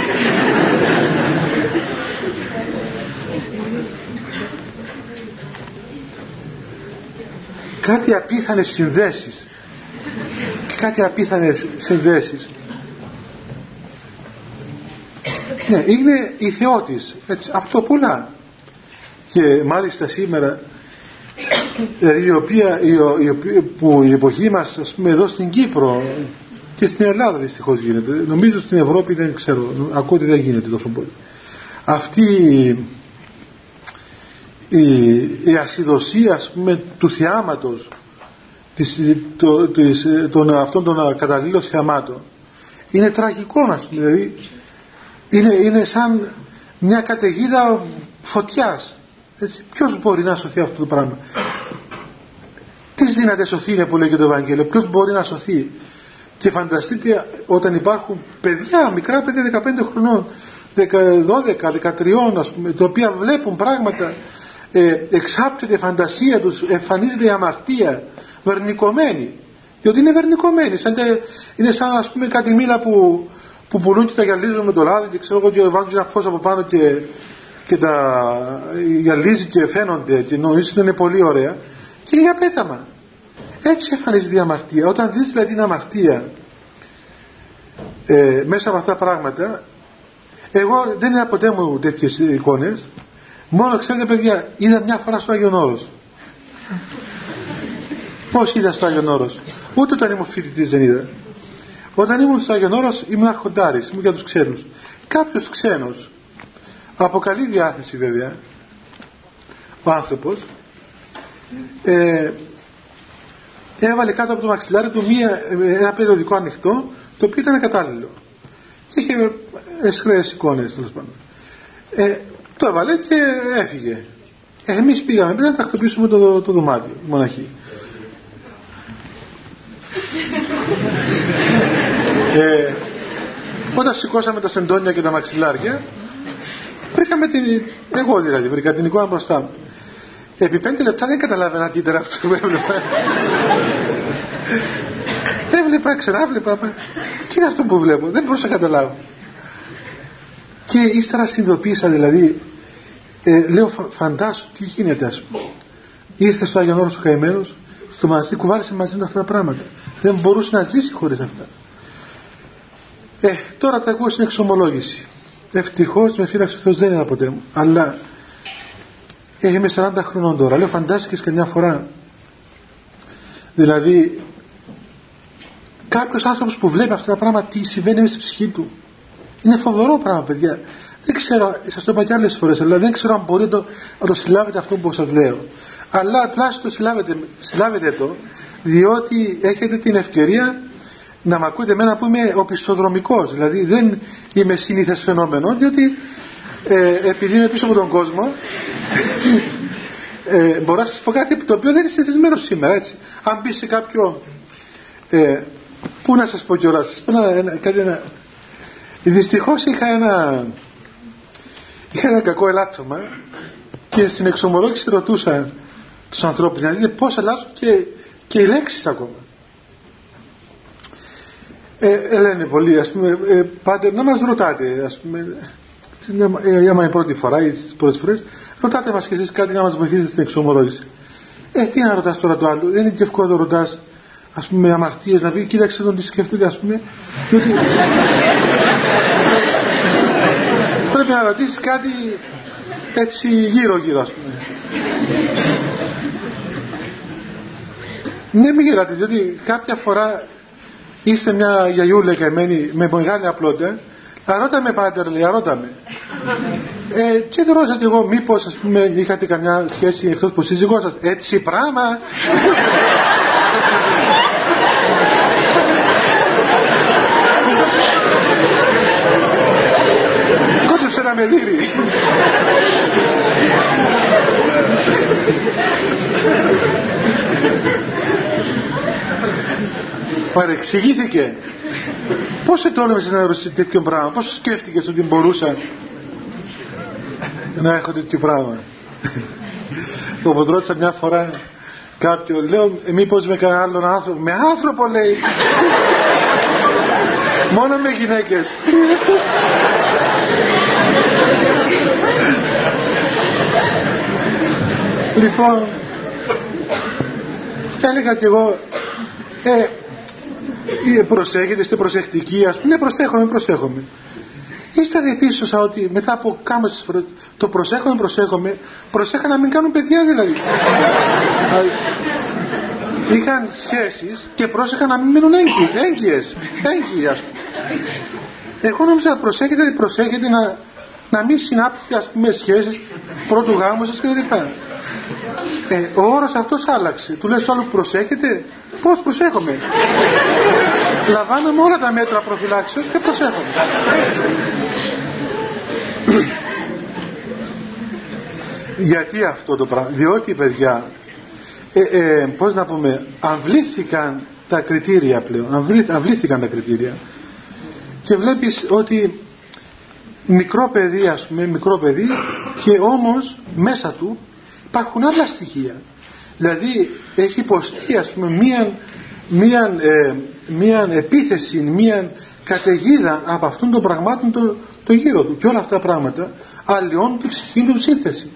κάτι απίθανες συνδέσεις κάτι απίθανες συνδέσεις ναι είναι η θεότης έτσι, αυτό πολλά και μάλιστα σήμερα δηλαδή η οποία, η, η, που η εποχή μας ας πούμε εδώ στην Κύπρο και στην Ελλάδα δυστυχώς γίνεται. Νομίζω στην Ευρώπη δεν ξέρω ακούω ότι δεν γίνεται τόσο πολύ. Αυτή η, η ασυδοσία ας πούμε του θεάματος της, το, της, των, αυτών των καταλήλων θεαμάτων είναι τραγικό να πούμε δηλαδή. Είναι, είναι σαν μια καταιγίδα φωτιάς έτσι. ποιος μπορεί να σωθεί αυτό το πράγμα; Τι δύναται σωθεί είναι που λέει και το Ευαγγέλιο ποιος μπορεί να σωθεί; Και φανταστείτε όταν υπάρχουν παιδιά μικρά παιδιά 15 χρονών 12, 13 ας πούμε τα οποία βλέπουν πράγματα ε, εξάπτεται η φαντασία τους εμφανίζεται η αμαρτία βερνικωμένη διότι είναι βερνικωμένη σαν είναι σαν ας πούμε κάτι μήλα που, που πουλούν και τα γυαλίζουν με το λάδι και ξέρω εγώ και βάζουν ένα φως από πάνω και, και τα γυαλίζει και φαίνονται και νομίζεις ότι είναι πολύ ωραία και είναι για πέταμα έτσι εμφανίζεται η αμαρτία όταν δεις δηλαδή την αμαρτία ε, μέσα από αυτά τα πράγματα εγώ δεν είδα ποτέ μου τέτοιες εικόνες μόνο ξέρετε παιδιά είδα μια φορά στο Άγιον Όρος (laughs) Πώς είδα στο Άγιον Όρος. Ούτε όταν ήμουν φοιτητής δεν είδα. Όταν ήμουν στο Άγιον Όρος ήμουν αρχοντάρης, ήμουν για τους ξένους. Κάποιος ξένος, από καλή διάθεση βέβαια, ο άνθρωπος. Ε, έβαλε κάτω από το μαξιλάρι του μία, ένα περιοδικό ανοιχτό το οποίο ήταν κατάλληλο. Είχε εσχρές εικόνες τέλος πάντων. Ε, το έβαλε και έφυγε. Ε, εμείς πήγαμε πριν να τακτοποιήσουμε το, το δωμάτιο η μοναχή. Ε, όταν σηκώσαμε τα σεντόνια και τα μαξιλάρια βρήκαμε την εγώ δηλαδή βρήκα την εικόνα μπροστά μου. Επί πέντε λεπτά δεν καταλάβαινα τι ήταν αυτό που έβλεπα έβλεπα ξανά βλέπα τι είναι αυτό που βλέπω δεν μπορούσα να καταλάβω. Και ύστερα συνειδητοποίησα δηλαδή ε, λέω φαντάσου τι γίνεται ας πούμε ήρθε στο Άγιον Όρος ο καημένος στο μαζί κουβάλισε μαζί του αυτά τα πράγματα. Δεν μπορούσε να ζήσει χωρίς αυτά. Ε, τώρα τα ακούω στην εξομολόγηση ευτυχώς με φύλαξε ο Θεός δεν είναι ποτέ. Μου αλλά είμαι 40 χρονών τώρα. Λέω φαντάστηκες καμιά φορά. Δηλαδή κάποιος άνθρωπος που βλέπει αυτά τα πράγματα τι συμβαίνει μέσα στη ψυχή του. Είναι φοβερό πράγμα παιδιά. Δεν ξέρω, σας το είπα και άλλες φορές αλλά δεν ξέρω αν μπορείτε να το, να το συλλάβετε αυτό που σας λέω. Αλλά τουλάχιστον συλλάβετε, συλλάβετε το διότι έχετε την ευκαιρία να με ακούτε εμένα που είμαι οπισθοδρομικός. Δηλαδή δεν είμαι συνήθες φαινόμενο διότι ε, επειδή είμαι πίσω από τον κόσμο ε, μπορώ να σας πω κάτι το οποίο δεν είναι συνηθισμένο σήμερα έτσι. Αν μπει σε κάποιο ε, πού να σας πω κιόλας σας πω ένα, κάτι ένα. Δυστυχώς είχα ένα είχα ένα κακό ελάττωμα και στην εξομολόγηση ρωτούσα τους ανθρώπους να δείτε πώς αλλάζουν και, και οι λέξεις ακόμα ε, ε, λένε πολλοί ας πούμε ε, πάτε να μας ρωτάτε ας πούμε. Ε, άμα είναι πρώτη φορά ή τις πρώτες φορές ρωτάτε μας και εσείς κάτι να μας βοηθήσετε στην εξομολόγηση. Ε τι να ρωτάς τώρα το άλλο δεν είναι και εύκολο να το ρωτάς ας πούμε αμαρτίες να πει κοίταξε τον τι σκέφτεται ας πούμε. Διότι πρέπει να ρωτήσεις κάτι έτσι γύρω γύρω ας πούμε. Ναι μην γελάτε διότι κάποια φορά ήρθε μια γιαγιούλα καημένη με μεγάλη απλότητα. Αρώτα με πάτερ λέει αρώτα με ε, και το ρώτησα και εγώ μήπως ας πούμε είχατε καμιά σχέση εκτός που σύζυγός σας; Έτσι πράγμα κόντεψε να με δείρει παρεξηγήθηκε. Πώς ετόλμησες να ρωτήσεις τέτοιο πράγμα; Πώς σκέφτηκες ότι μπορούσα να έχω τέτοιο πράγμα; (laughs) Όπως ρώτησα μια φορά κάποιο λέω ε, μήπως με κανέναν άλλον άνθρωπο με άνθρωπο λέει. (laughs) Μόνο με γυναίκες. (laughs) Λοιπόν έλεγα κι εγώ ε, ε, προσέχετε, είστε προσεκτικοί, ας πούμε, ναι, προσέχομαι, προσέχομαι. Ύστερα διαπίστωσα ότι μετά από κάμες φορές το προσέχομαι, προσέχομαι, προσέχα να μην κάνουν παιδιά δηλαδή. Είχαν σχέσεις και πρόσεχα να μην μείνουν έγκυες, έγκυες, έγκυες Εγώ νόμιζα προσέχετε, προσέχετε να, να μην συνάπτετε ας πούμε σχέσεις πρώτου γάμου σας κλπ. Ε, ο όρος αυτός άλλαξε. Του λες άλλο προσέχετε. Πώς προσέχομαι. Λαμβάνομαι όλα τα μέτρα προφυλάξεως και προσέχομαι. Γιατί αυτό το πράγμα; Διότι παιδιά, ε, ε, πώς να πούμε, αμβλήθηκαν τα κριτήρια πλέον. Αμβλήθηκαν τα κριτήρια. Και βλέπεις ότι μικρό παιδί ας πούμε, μικρό παιδί και όμως μέσα του υπάρχουν άλλα στοιχεία. Δηλαδή έχει υποστεί ας πούμε μία, μία, ε, μία επίθεση μία καταιγίδα από αυτών των πραγμάτων το, το γύρο του. Και όλα αυτά τα πράγματα αλλοιώνουν τη ψυχή του σύνθεση.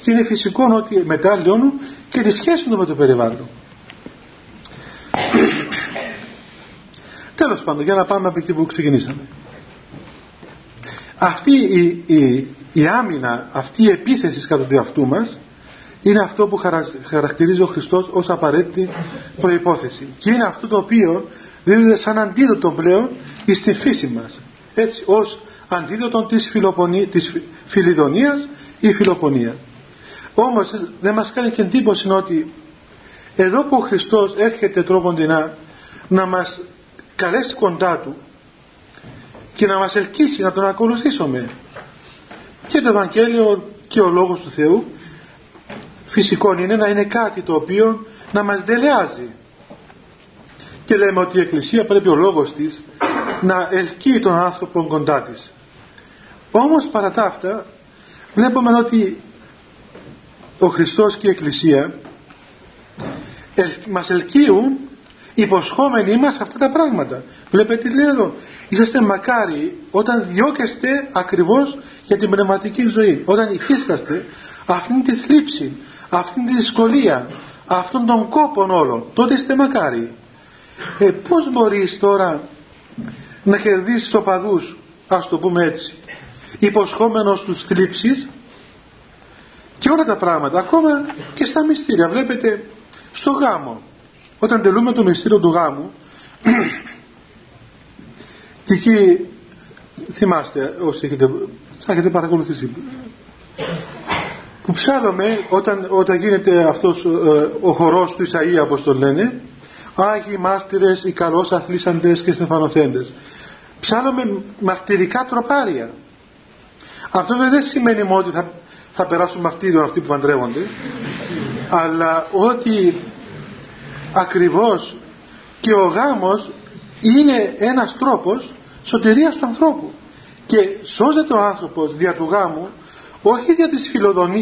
Και είναι φυσικό ότι μετά αλλοιώνουν και τη σχέση του με το περιβάλλον. Τέλος πάντων για να πάμε από εκεί που ξεκινήσαμε. Αυτή η, η, η άμυνα αυτή η επίθεση κατά του εαυτού μας είναι αυτό που χαρακτηρίζει ο Χριστός ως απαραίτητη προϋπόθεση. Και είναι αυτό το οποίο δίδεται σαν αντίδοτο πλέον στη φύση μας. Έτσι ως αντίδοτο της, φιλοπονή, της φιλιδονίας ή φιλοπονία. Όμως δεν μας κάνει και εντύπωση ότι εδώ που ο Χριστός έρχεται τρόποντινά να μας καλέσει κοντά Του και να μας ελκύσει να Τον ακολουθήσουμε. Και το Ευαγγέλιο και ο Λόγος του Θεού φυσικό είναι να είναι κάτι το οποίο να μας δελεάζει. Και λέμε ότι η Εκκλησία πρέπει ο λόγος της να ελκύει τον άνθρωπο κοντά της. Όμως παρά τα αυτά βλέπουμε ότι ο Χριστός και η Εκκλησία μας ελκύουν υποσχόμενοι μας αυτά τα πράγματα. Βλέπετε τι λέει εδώ; Είσαστε μακάρι όταν διώκεστε ακριβώς για την πνευματική ζωή. Όταν υφίσταστε αυτήν τη θλίψη αυτήν τη δυσκολία αυτόν τον κόπο όλο τότε είστε μακάρι. Ε, πως μπορείς τώρα να κερδίσεις οπαδούς ας το πούμε έτσι υποσχόμενος τους θλίψεις και όλα τα πράγματα ακόμα και στα μυστήρια. Βλέπετε στο γάμο όταν τελούμε το μυστήριο του γάμου και εκεί θυμάστε όσοι έχετε, έχετε παρακολουθήσει. Που ψάλλουμε όταν, όταν γίνεται αυτός ε, ο χορός του Ισαΐα όπως το λένε Άγιοι μάρτυρες, οι καλώς αθλήσαντες και στεφανοθέντες ψάλλουμε μαρτυρικά τροπάρια. Αυτό δεν σημαίνει μόνο ότι θα, θα περάσουν μαρτύριο αυτοί που παντρεύονται αλλά ότι ακριβώς και ο γάμος είναι ένας τρόπος σωτηρίας του ανθρώπου. Και σώζεται ο άνθρωπος δια του γάμου όχι δια της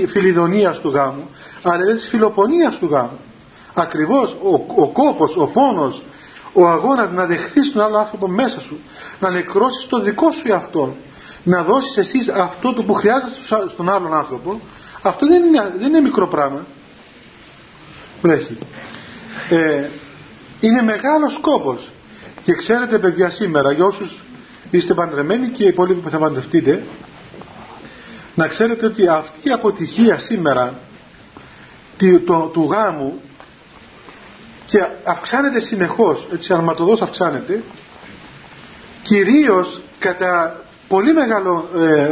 φιλιδονίας του γάμου αλλά δια της φιλοπονίας του γάμου. Ακριβώς ο, ο κόπος, ο πόνος ο αγώνας να δεχθείς τον άλλο άνθρωπο μέσα σου να νεκρώσεις το δικό σου εαυτό να δώσεις εσείς αυτό το που χρειάζεται στον άλλον άνθρωπο αυτό δεν είναι, δεν είναι μικρό πράγμα. Ε, είναι μεγάλος σκόπος και ξέρετε παιδιά σήμερα για όσους είστε παντρεμένοι και οι υπόλοιποι που θα παντρευτείτε. Να ξέρετε ότι αυτή η αποτυχία σήμερα του, το, του γάμου και αυξάνεται συνεχώς έτσι αρματοδός αυξάνεται κυρίως κατά πολύ μεγάλο ε,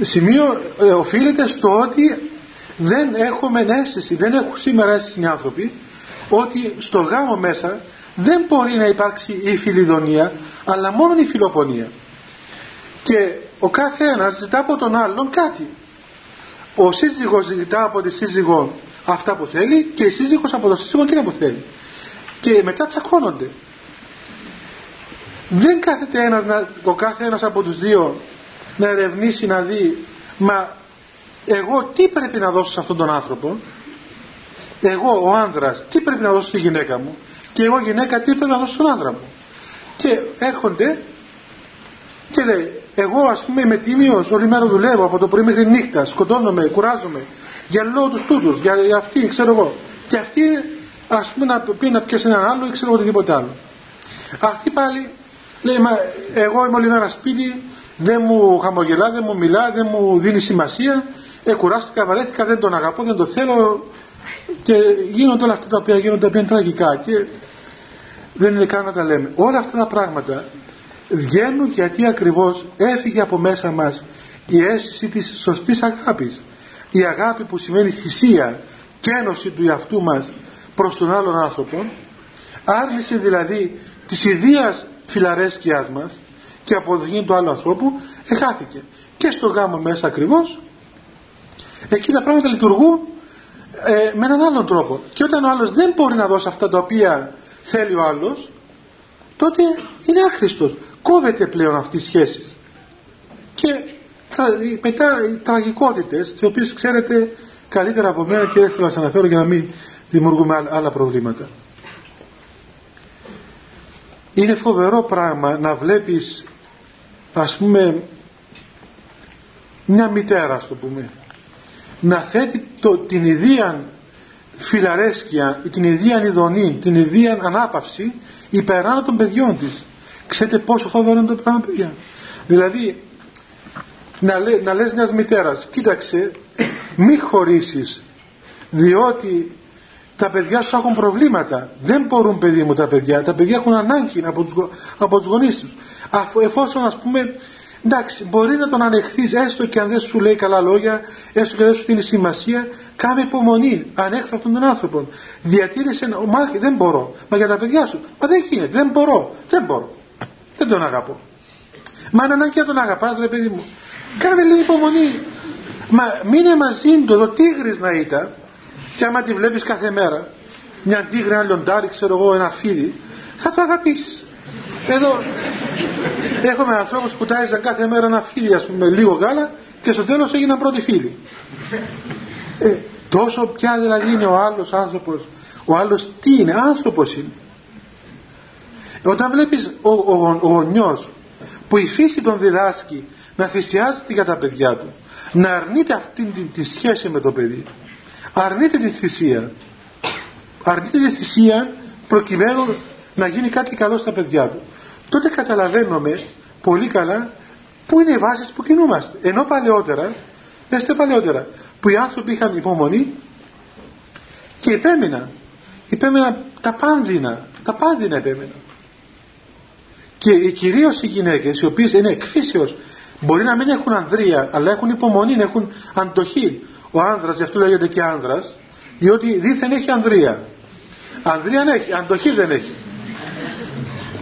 σημείο ε, οφείλεται στο ότι δεν έχουμε αίσθηση, δεν έχουν σήμερα αίσθηση οι άνθρωποι ότι στο γάμο μέσα δεν μπορεί να υπάρξει η φιλιδονία αλλά μόνο η φιλοπονία. Και ο κάθε ένας ζητά από τον άλλον κάτι. Ο σύζυγος ζητά από τη σύζυγο αυτά που θέλει και η σύζυγος από τον σύζυγο εκείνα που θέλει. Και μετά τσακώνονται. Δεν κάθεται ένας, ο κάθε ένας από τους δύο να ερευνήσει να δει μα εγώ τι πρέπει να δώσω σε αυτόν τον άνθρωπο; Εγώ ο άνδρας τι πρέπει να δώσω στη γυναίκα μου; Και εγώ γυναίκα τι πρέπει να δώσω στον άνδρα μου. Και έρχονται και λέει εγώ ας πούμε είμαι τίμιος όλη μέρα δουλεύω από το πρωί μέχρι νύχτα σκοτώνομαι, κουράζομαι για λόγω τους τούτους, για, για αυτή ξέρω εγώ και αυτή ας πούμε να πει να πιέσει έναν άλλο ή ξέρω εγώ οτιδήποτε άλλο. Αυτή πάλι λέει μα εγώ είμαι όλη μέρα σπίτι δεν μου χαμογελά, δεν μου μιλά, δεν μου δίνει σημασία ε, κουράστηκα, βαρέθηκα, δεν τον αγαπώ, δεν τον θέλω και γίνονται όλα αυτά τα οποία γίνονται τα τραγικά και δεν είναι καν να τα λέμε. Όλα αυτά τα πράγματα βγαίνουν γιατί ακριβώς έφυγε από μέσα μας η αίσθηση της σωστής αγάπης. Η αγάπη που σημαίνει θυσία και ένωση του εαυτού μας προς τον άλλον άνθρωπο άρνηση δηλαδή της ιδίας φιλαρέσκειάς μας και αποδοχή του άλλου ανθρώπου εχάθηκε και στο γάμο μέσα ακριβώς εκεί τα πράγματα λειτουργούν ε, με έναν άλλον τρόπο. Και όταν ο άλλος δεν μπορεί να δώσει αυτά τα οποία θέλει ο άλλος τότε είναι άχρηστος. Κόβεται πλέον αυτή η σχέση. Και μετά οι τραγικότητες τις οποίες ξέρετε καλύτερα από μένα και δεν θέλω να σας αναφέρω για να μην δημιουργούμε άλλα προβλήματα. Είναι φοβερό πράγμα να βλέπεις ας πούμε μια μητέρα ας το πούμε να θέτει το, την ιδία φιλαρέσκεια, την ιδία ειδονή, την ιδία ανάπαυση υπεράνω των παιδιών της. Ξέρετε πόσο φοβερό είναι το πράγμα παιδιά; Δηλαδή να, λέ, να λες μιας μητέρας κοίταξε μη χωρίσεις διότι τα παιδιά σου έχουν προβλήματα δεν μπορούν παιδί μου τα παιδιά τα παιδιά έχουν ανάγκη από τους, από τους γονείς τους εφόσον ας πούμε εντάξει μπορεί να τον ανεχθείς έστω και αν δεν σου λέει καλά λόγια έστω και δεν σου δίνει σημασία κάμε υπομονή ανέχθω αυτόν τον άνθρωπο διατήρησε μα δεν μπορώ. Μα για τα παιδιά σου μα δεν γίνεται δεν μπορώ δεν μπορώ. Δεν τον αγαπώ. Μα είναι ανάγκη να τον αγαπάς ρε παιδί μου. Κάνε λίγη υπομονή. Μα μείνε μαζί του εδώ τίγρης να ήταν και άμα τη βλέπεις κάθε μέρα μια τίγρη, ένα λιοντάρι ξέρω εγώ ένα φίδι θα το αγαπήσεις εδώ έχουμε ανθρώπους που τάιζαν κάθε μέρα ένα φίδι ας πούμε λίγο γάλα και στο τέλος έγιναν πρώτοι φίλοι. Ε, τόσο πια δηλαδή είναι ο άλλος άνθρωπος ο άλλος τι είναι άνθρωπος είναι. Όταν βλέπεις ο, ο, ο, γονιός που η φύση τον διδάσκει να θυσιάζεται για τα παιδιά του να αρνείται αυτή τη, τη σχέση με το παιδί αρνείται τη θυσία. Αρνείται τη θυσία προκειμένου να γίνει κάτι καλό στα παιδιά του. Τότε καταλαβαίνουμε πολύ καλά πού είναι οι βάσεις που κινούμαστε. Ενώ παλαιότερα δέστε παλαιότερα που οι άνθρωποι είχαν υπομονή και επέμειναν επέμειναν τα πάνδυνα τα πάνδυνα επέμειναν και κυρίως οι γυναίκες οι οποίες είναι εκφύσεως μπορεί να μην έχουν ανδρεία αλλά έχουν υπομονή, έχουν αντοχή. Ο άνδρας, γι' αυτό λέγεται και άνδρας διότι δίθεν έχει ανδρεία. Ανδρεία έχει, αντοχή δεν έχει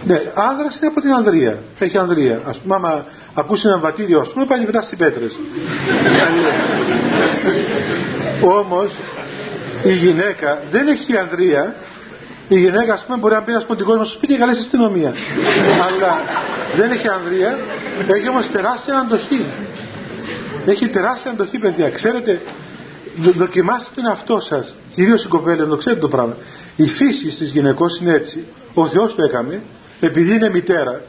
ναι, άνδρας είναι από την ανδρεία έχει ανδρεία ας πούμε άμα ακούσει ένα βατήριο ας πούμε πάει μετά στις πέτρες. Όμως η γυναίκα δεν έχει ανδρεία η γυναίκα ας πούμε μπορεί να πει να πούμε την κόσμο στο σπίτι και καλέσει αστυνομία. Αλλά δεν έχει ανδρεία έχει όμως τεράστια αντοχή. Έχει τεράστια αντοχή παιδιά. Ξέρετε δοκιμάστε τον εαυτό σας. Κυρίως οι κοπέλες το ξέρετε το πράγμα. Η φύση της γυναικός είναι έτσι. Ο Θεός το έκαμε επειδή είναι μητέρα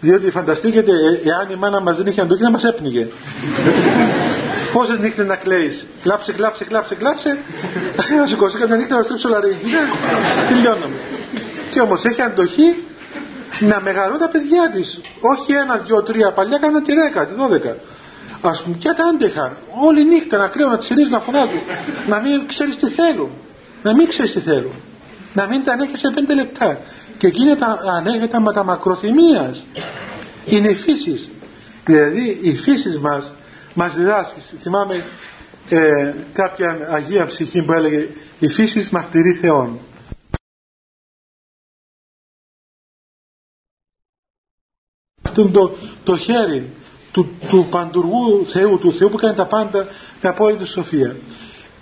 διότι φανταστείτε ε, εάν η μάνα μας δεν είχε αντοχή να μας έπνιγε. Πόσες νύχτες να κλαίεις. Κλάψε κλάψε κλάψε κλάψε. Να σηκώσει κατά νύχτα να στρίψω λαρί. Ναι, τελειώναμε. Και όμως έχει αντοχή να μεγαλώνει τα παιδιά της. Όχι ένα, δυο, τρία παλιά κάνουν και δέκα, και δώδεκα. Ας πούμε και τα άντεχαν όλη νύχτα να κλαίουν να τις να φωνάζουν. Να μην ξέρεις τι θέλουν. Να μην ξέρεις τι θέλουν. Να μην τα ανέχεσαι πέντε λεπτά και εκείνη τα ανέχεται με τα μακροθυμίας είναι η φύση δηλαδή η φύση μας μας διδάσκει θυμάμαι ε, κάποια Αγία Ψυχή που έλεγε η φύση μαρτυρεί Θεόν αυτό το, το χέρι του, του παντουργού Θεού, του Θεού που κάνει τα πάντα με απόλυτη σοφία.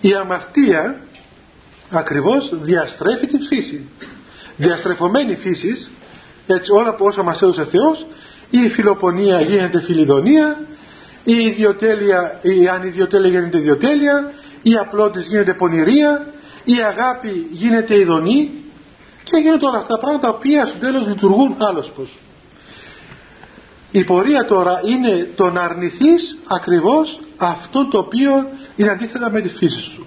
Η αμαρτία ακριβώς διαστρέφει την φύση. Διαστρεφωμένη φύσης, έτσι όλα που όσα μας έδωσε Θεός, η φιλοπονία γίνεται φιλιδονία, η ιδιοτέλεια, η ανιδιοτέλεια γίνεται ιδιοτέλεια, η απλότης γίνεται πονηρία, η αγάπη γίνεται ειδονή και γίνονται όλα αυτά τα πράγματα τα οποία στο τέλος λειτουργούν άλλος πως. Η πορεία τώρα είναι το να αρνηθείς ακριβώς αυτό το οποίο είναι αντίθετα με τη φύση σου.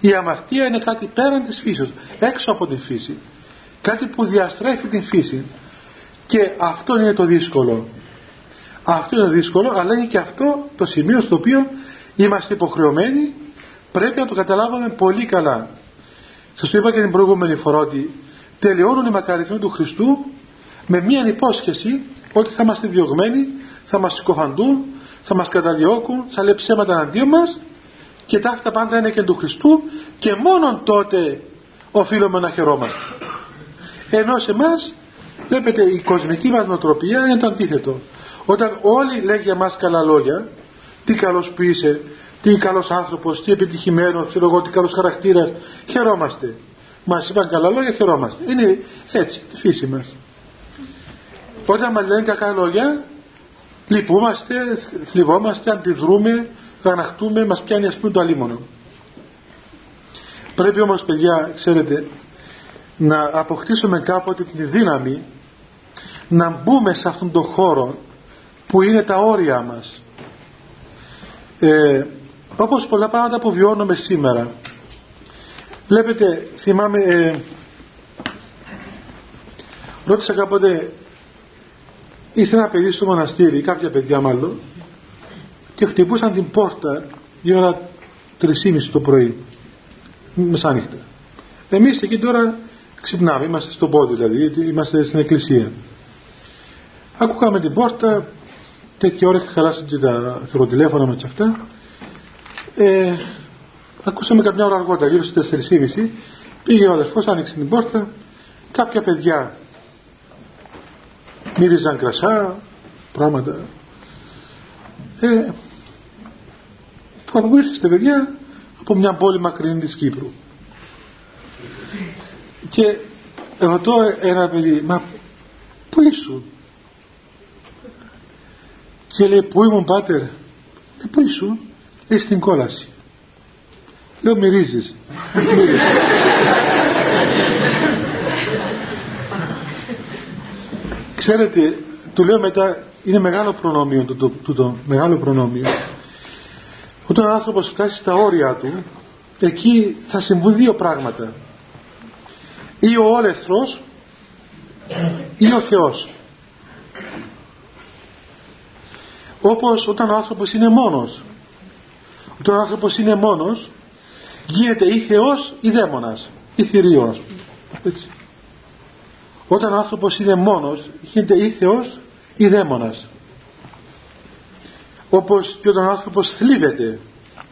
Η αμαρτία είναι κάτι πέραν της φύσης, έξω από την φύση. Κάτι που διαστρέφει την φύση. Και αυτό είναι το δύσκολο. Αυτό είναι το δύσκολο, αλλά είναι και αυτό το σημείο στο οποίο είμαστε υποχρεωμένοι, πρέπει να το καταλάβουμε πολύ καλά. Σας το είπα και την προηγούμενη φορά ότι τελειώνουν οι μακαρισμοί του Χριστού με μία υπόσχεση ότι θα είμαστε διωγμένοι, θα μας συκοφαντούν, θα μας καταδιώκουν, θα λέει ψέματα αντίον μας και τα αυτά πάντα είναι και του Χριστού και μόνον τότε οφείλουμε να χαιρόμαστε. Ενώ σε εμάς, βλέπετε η κοσμική μας νοοτροπία είναι το αντίθετο. Όταν όλοι λέγουν για μας καλά λόγια, τι καλός που είσαι, τι καλός άνθρωπος, τι επιτυχημένος, ξέρω εγώ, τι καλός χαρακτήρας, χαιρόμαστε. Μας είπαν καλά λόγια, χαιρόμαστε. Είναι έτσι, τη φύση μας. Όταν μας λένε κακά λόγια, λυπούμαστε, θλιβόμαστε, αντιδρούμε, γαναχτούμε, μας πιάνει ας πούμε το αλίμονο. Πρέπει όμως παιδιά, ξέρετε, να αποκτήσουμε κάποτε την δύναμη να μπούμε σε αυτόν τον χώρο που είναι τα όρια μας. Ε, όπως πολλά πράγματα που βιώνουμε σήμερα. Βλέπετε, θυμάμαι, ε, ρώτησα κάποτε Ήρθε ένα παιδί στο μοναστήρι, κάποια παιδιά μάλλον, και χτυπούσαν την πόρτα η ώρα 3.30 το πρωί, μεσάνυχτα. Εμείς εκεί τώρα ξυπνάμε, είμαστε στο πόδι δηλαδή, είμαστε στην εκκλησία. Ακούγαμε την πόρτα τέτοια ώρα είχα χαλάσει και τα θεροτηλέφωνα με και αυτά. Ε, ακούσαμε κάποια ώρα αργότερα γύρω στις 4.30 πήγε ο αδερφός άνοιξε την πόρτα κάποια παιδιά μύριζαν κρασά πράγματα. Ε, που ήρθατε παιδιά από μια πόλη μακρινή της Κύπρου και ρωτώ ένα παιδί μα πού ήσουν; Και λέει πού ήμουν πάτερ; Ε, πού ήσουν; Λέει στην κόλαση λέω μυρίζεις ξέρετε του λέω μετά είναι μεγάλο προνόμιο το, το, το, μεγάλο προνόμιο. Όταν ο άνθρωπος φτάσει στα όρια του εκεί θα συμβούν δύο πράγματα ή ο όλεθρος ή ο Θεός. Όπως όταν ο άνθρωπος είναι μόνος. Όταν ο άνθρωπος είναι μόνος γίνεται ή Θεός ή δαίμονας ή θηρίος. Έτσι. Όταν ο άνθρωπος είναι μόνος γίνεται ή Θεός ή δαίμονας. Όπως και όταν ο άνθρωπος θλίβεται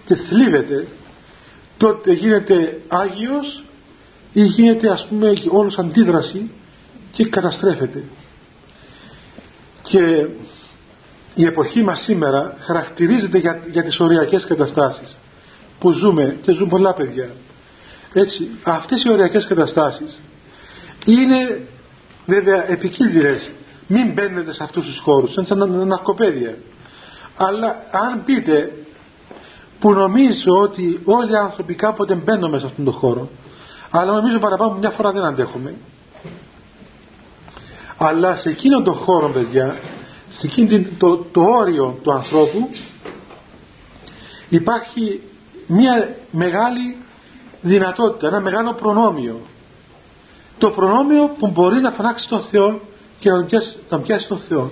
και θλίβεται τότε γίνεται Άγιος ή γίνεται ας πούμε όλος αντίδραση και καταστρέφεται. Και η εποχή μας σήμερα χαρακτηρίζεται για, για τις οριακές καταστάσεις που ζούμε και ζουν πολλά παιδιά. Έτσι αυτές οι οριακές καταστάσεις είναι βέβαια επικίνδυνες. Μην μπαίνετε σε αυτούς τους χώρους είναι σαν ναρκοπαίδια. Αλλά αν πείτε που νομίζω ότι όλοι οι άνθρωποι κάποτε μπαίνουν μέσα σε αυτόν τον χώρο αλλά νομίζω παραπάνω μια φορά δεν αντέχουμε. Αλλά σε εκείνον τον χώρο παιδιά σε εκείνο το, το όριο του ανθρώπου υπάρχει μια μεγάλη δυνατότητα, ένα μεγάλο προνόμιο. Το προνόμιο που μπορεί να φανάξει τον Θεό και να τον πιάσει τον Θεό.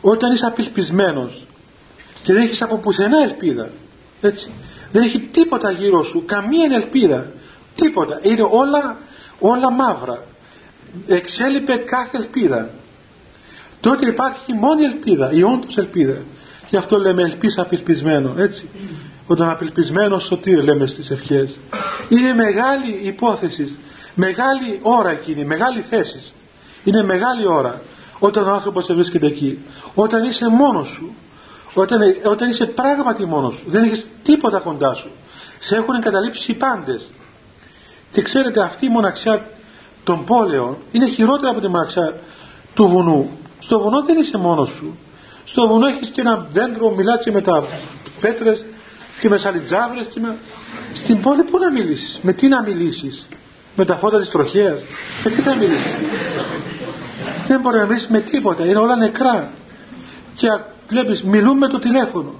Όταν είσαι απελπισμένος και δεν έχεις από πουθενά ελπίδα έτσι δεν έχει τίποτα γύρω σου καμία ελπίδα τίποτα. Είναι όλα όλα μαύρα. Εξέλιπε κάθε ελπίδα. Τότε υπάρχει μόνη ελπίδα η όντως ελπίδα. Και αυτό λέμε ελπίσα απελπισμένο έτσι. Όταν απελπισμένος σωτήρ λέμε στις ευχές. Είναι μεγάλη υπόθεση μεγάλη ώρα εκείνη μεγάλη θέση. Είναι μεγάλη ώρα όταν ο άνθρωπος βρίσκεται εκεί. Όταν είσαι μόνος σου όταν, όταν είσαι πράγματι μόνος σου δεν έχεις τίποτα κοντά σου. Σε έχουν εγκαταλείψει οι πάντες και ξέρετε αυτή η μοναξιά των πόλεων είναι χειρότερα από τη μοναξιά του βουνού. Στο βουνό δεν είσαι μόνος σου. Στο βουνό έχεις και ένα δέντρο μιλάς και με τα πέτρες και με σαλιτζάβρες και με... στην πόλη πού να μιλήσεις; Με τι να μιλήσεις; Με τα φώτα της τροχέας; Με τι θα μιλήσεις; Δεν μπορεί να μιλήσεις με τίποτα. Είναι όλα νεκρά. Και βλέπεις μιλούμε το τηλέφωνο.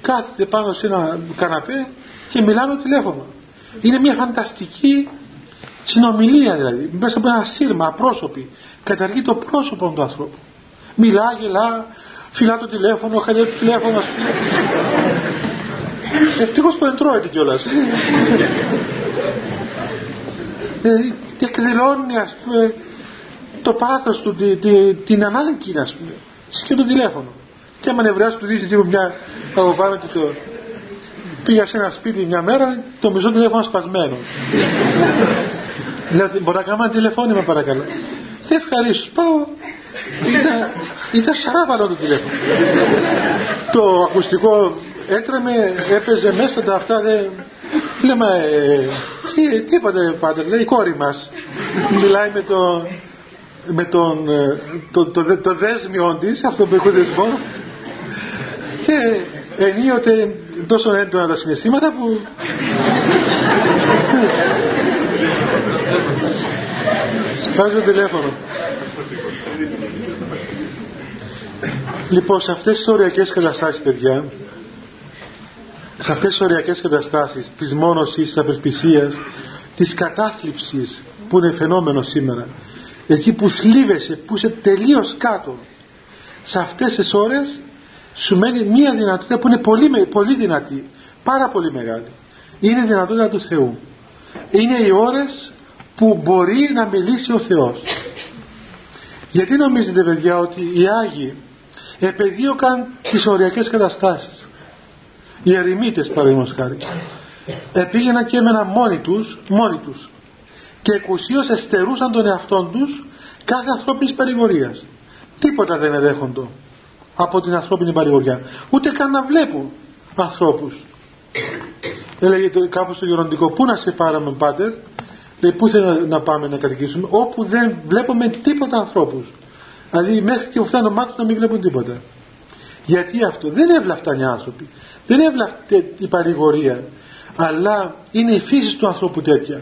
Κάθεται πάνω σε ένα καναπέ και μιλάμε το τηλέφωνο είναι μια φανταστική συνομιλία δηλαδή. Μέσα από ένα σύρμα απρόσωπη. Καταργεί το πρόσωπο του ανθρώπου. Μιλά, γελά, φυλά το τηλέφωνο, χαλιάζει το τηλέφωνο. Ευτυχώς που δεν τρώεται κιόλας. Ε, εκδηλώνει ας πούμε το πάθος του την ανάγκη ας πούμε και το τηλέφωνο. Και άμα νευράσει του δείχνει μια από πάνω και το πήγα σε ένα σπίτι μια μέρα το μισό τηλέφωνο σπασμένο. Δηλαδή μπορεί να κάνω ένα τηλεφώνημα παρακαλώ ευχαρίστως πάω ήταν, ήταν σαράβαλο το τηλέφωνο. Το ακουστικό έτρεμε έπαιζε μέσα τα αυτά δεν λέμε ε, τι, τι είπατε πάτερ λέει η κόρη μας μιλάει με το με τον, ε, το, το, το, το δέσμιον της αυτό που έχω δεσμό. Και ενίοτε τόσο έντονα τα συναισθήματα που σπάζει το τηλέφωνο. Λοιπόν σε αυτές τις οριακές καταστάσεις παιδιά σε αυτές τις οριακές καταστάσεις της μόνωσης, της απελπισίας της κατάθλιψης που είναι φαινόμενο σήμερα εκεί που θλίβεσαι, που είσαι τελείως κάτω σε αυτές τις ώρες σου μένει μία δυνατότητα που είναι πολύ, πολύ δυνατή πάρα πολύ μεγάλη. Είναι η δυνατότητα του Θεού. Είναι οι ώρες που μπορεί να μιλήσει ο Θεός. Γιατί νομίζετε παιδιά ότι οι Άγιοι επεδίωκαν τις οριακές καταστάσεις; Οι ερημίτες παραδείγματος χάρη. Επήγαιναν και έμεναν μόνοι τους, μόνοι τους. Και εκουσίως εστερούσαν τον εαυτόν τους κάθε ανθρώπινης παρηγορίας. Τίποτα δεν εδέχοντο από την ανθρώπινη παρηγοριά. Ούτε καν να βλέπουν ανθρώπους. Έλεγε κάπου στο γεροντικό πού να σε πάραμε πάτερ; Λέει πού θέλει να πάμε να κατοικήσουμε; Όπου δεν βλέπουμε τίποτα ανθρώπους δηλαδή μέχρι και φτάνουν μάτια να μην βλέπουν τίποτα. Γιατί αυτό; Δεν έβλαφταν οι άνθρωποι. Δεν έβλαφτε η παρηγορία. Αλλά είναι η φύση του ανθρώπου τέτοια.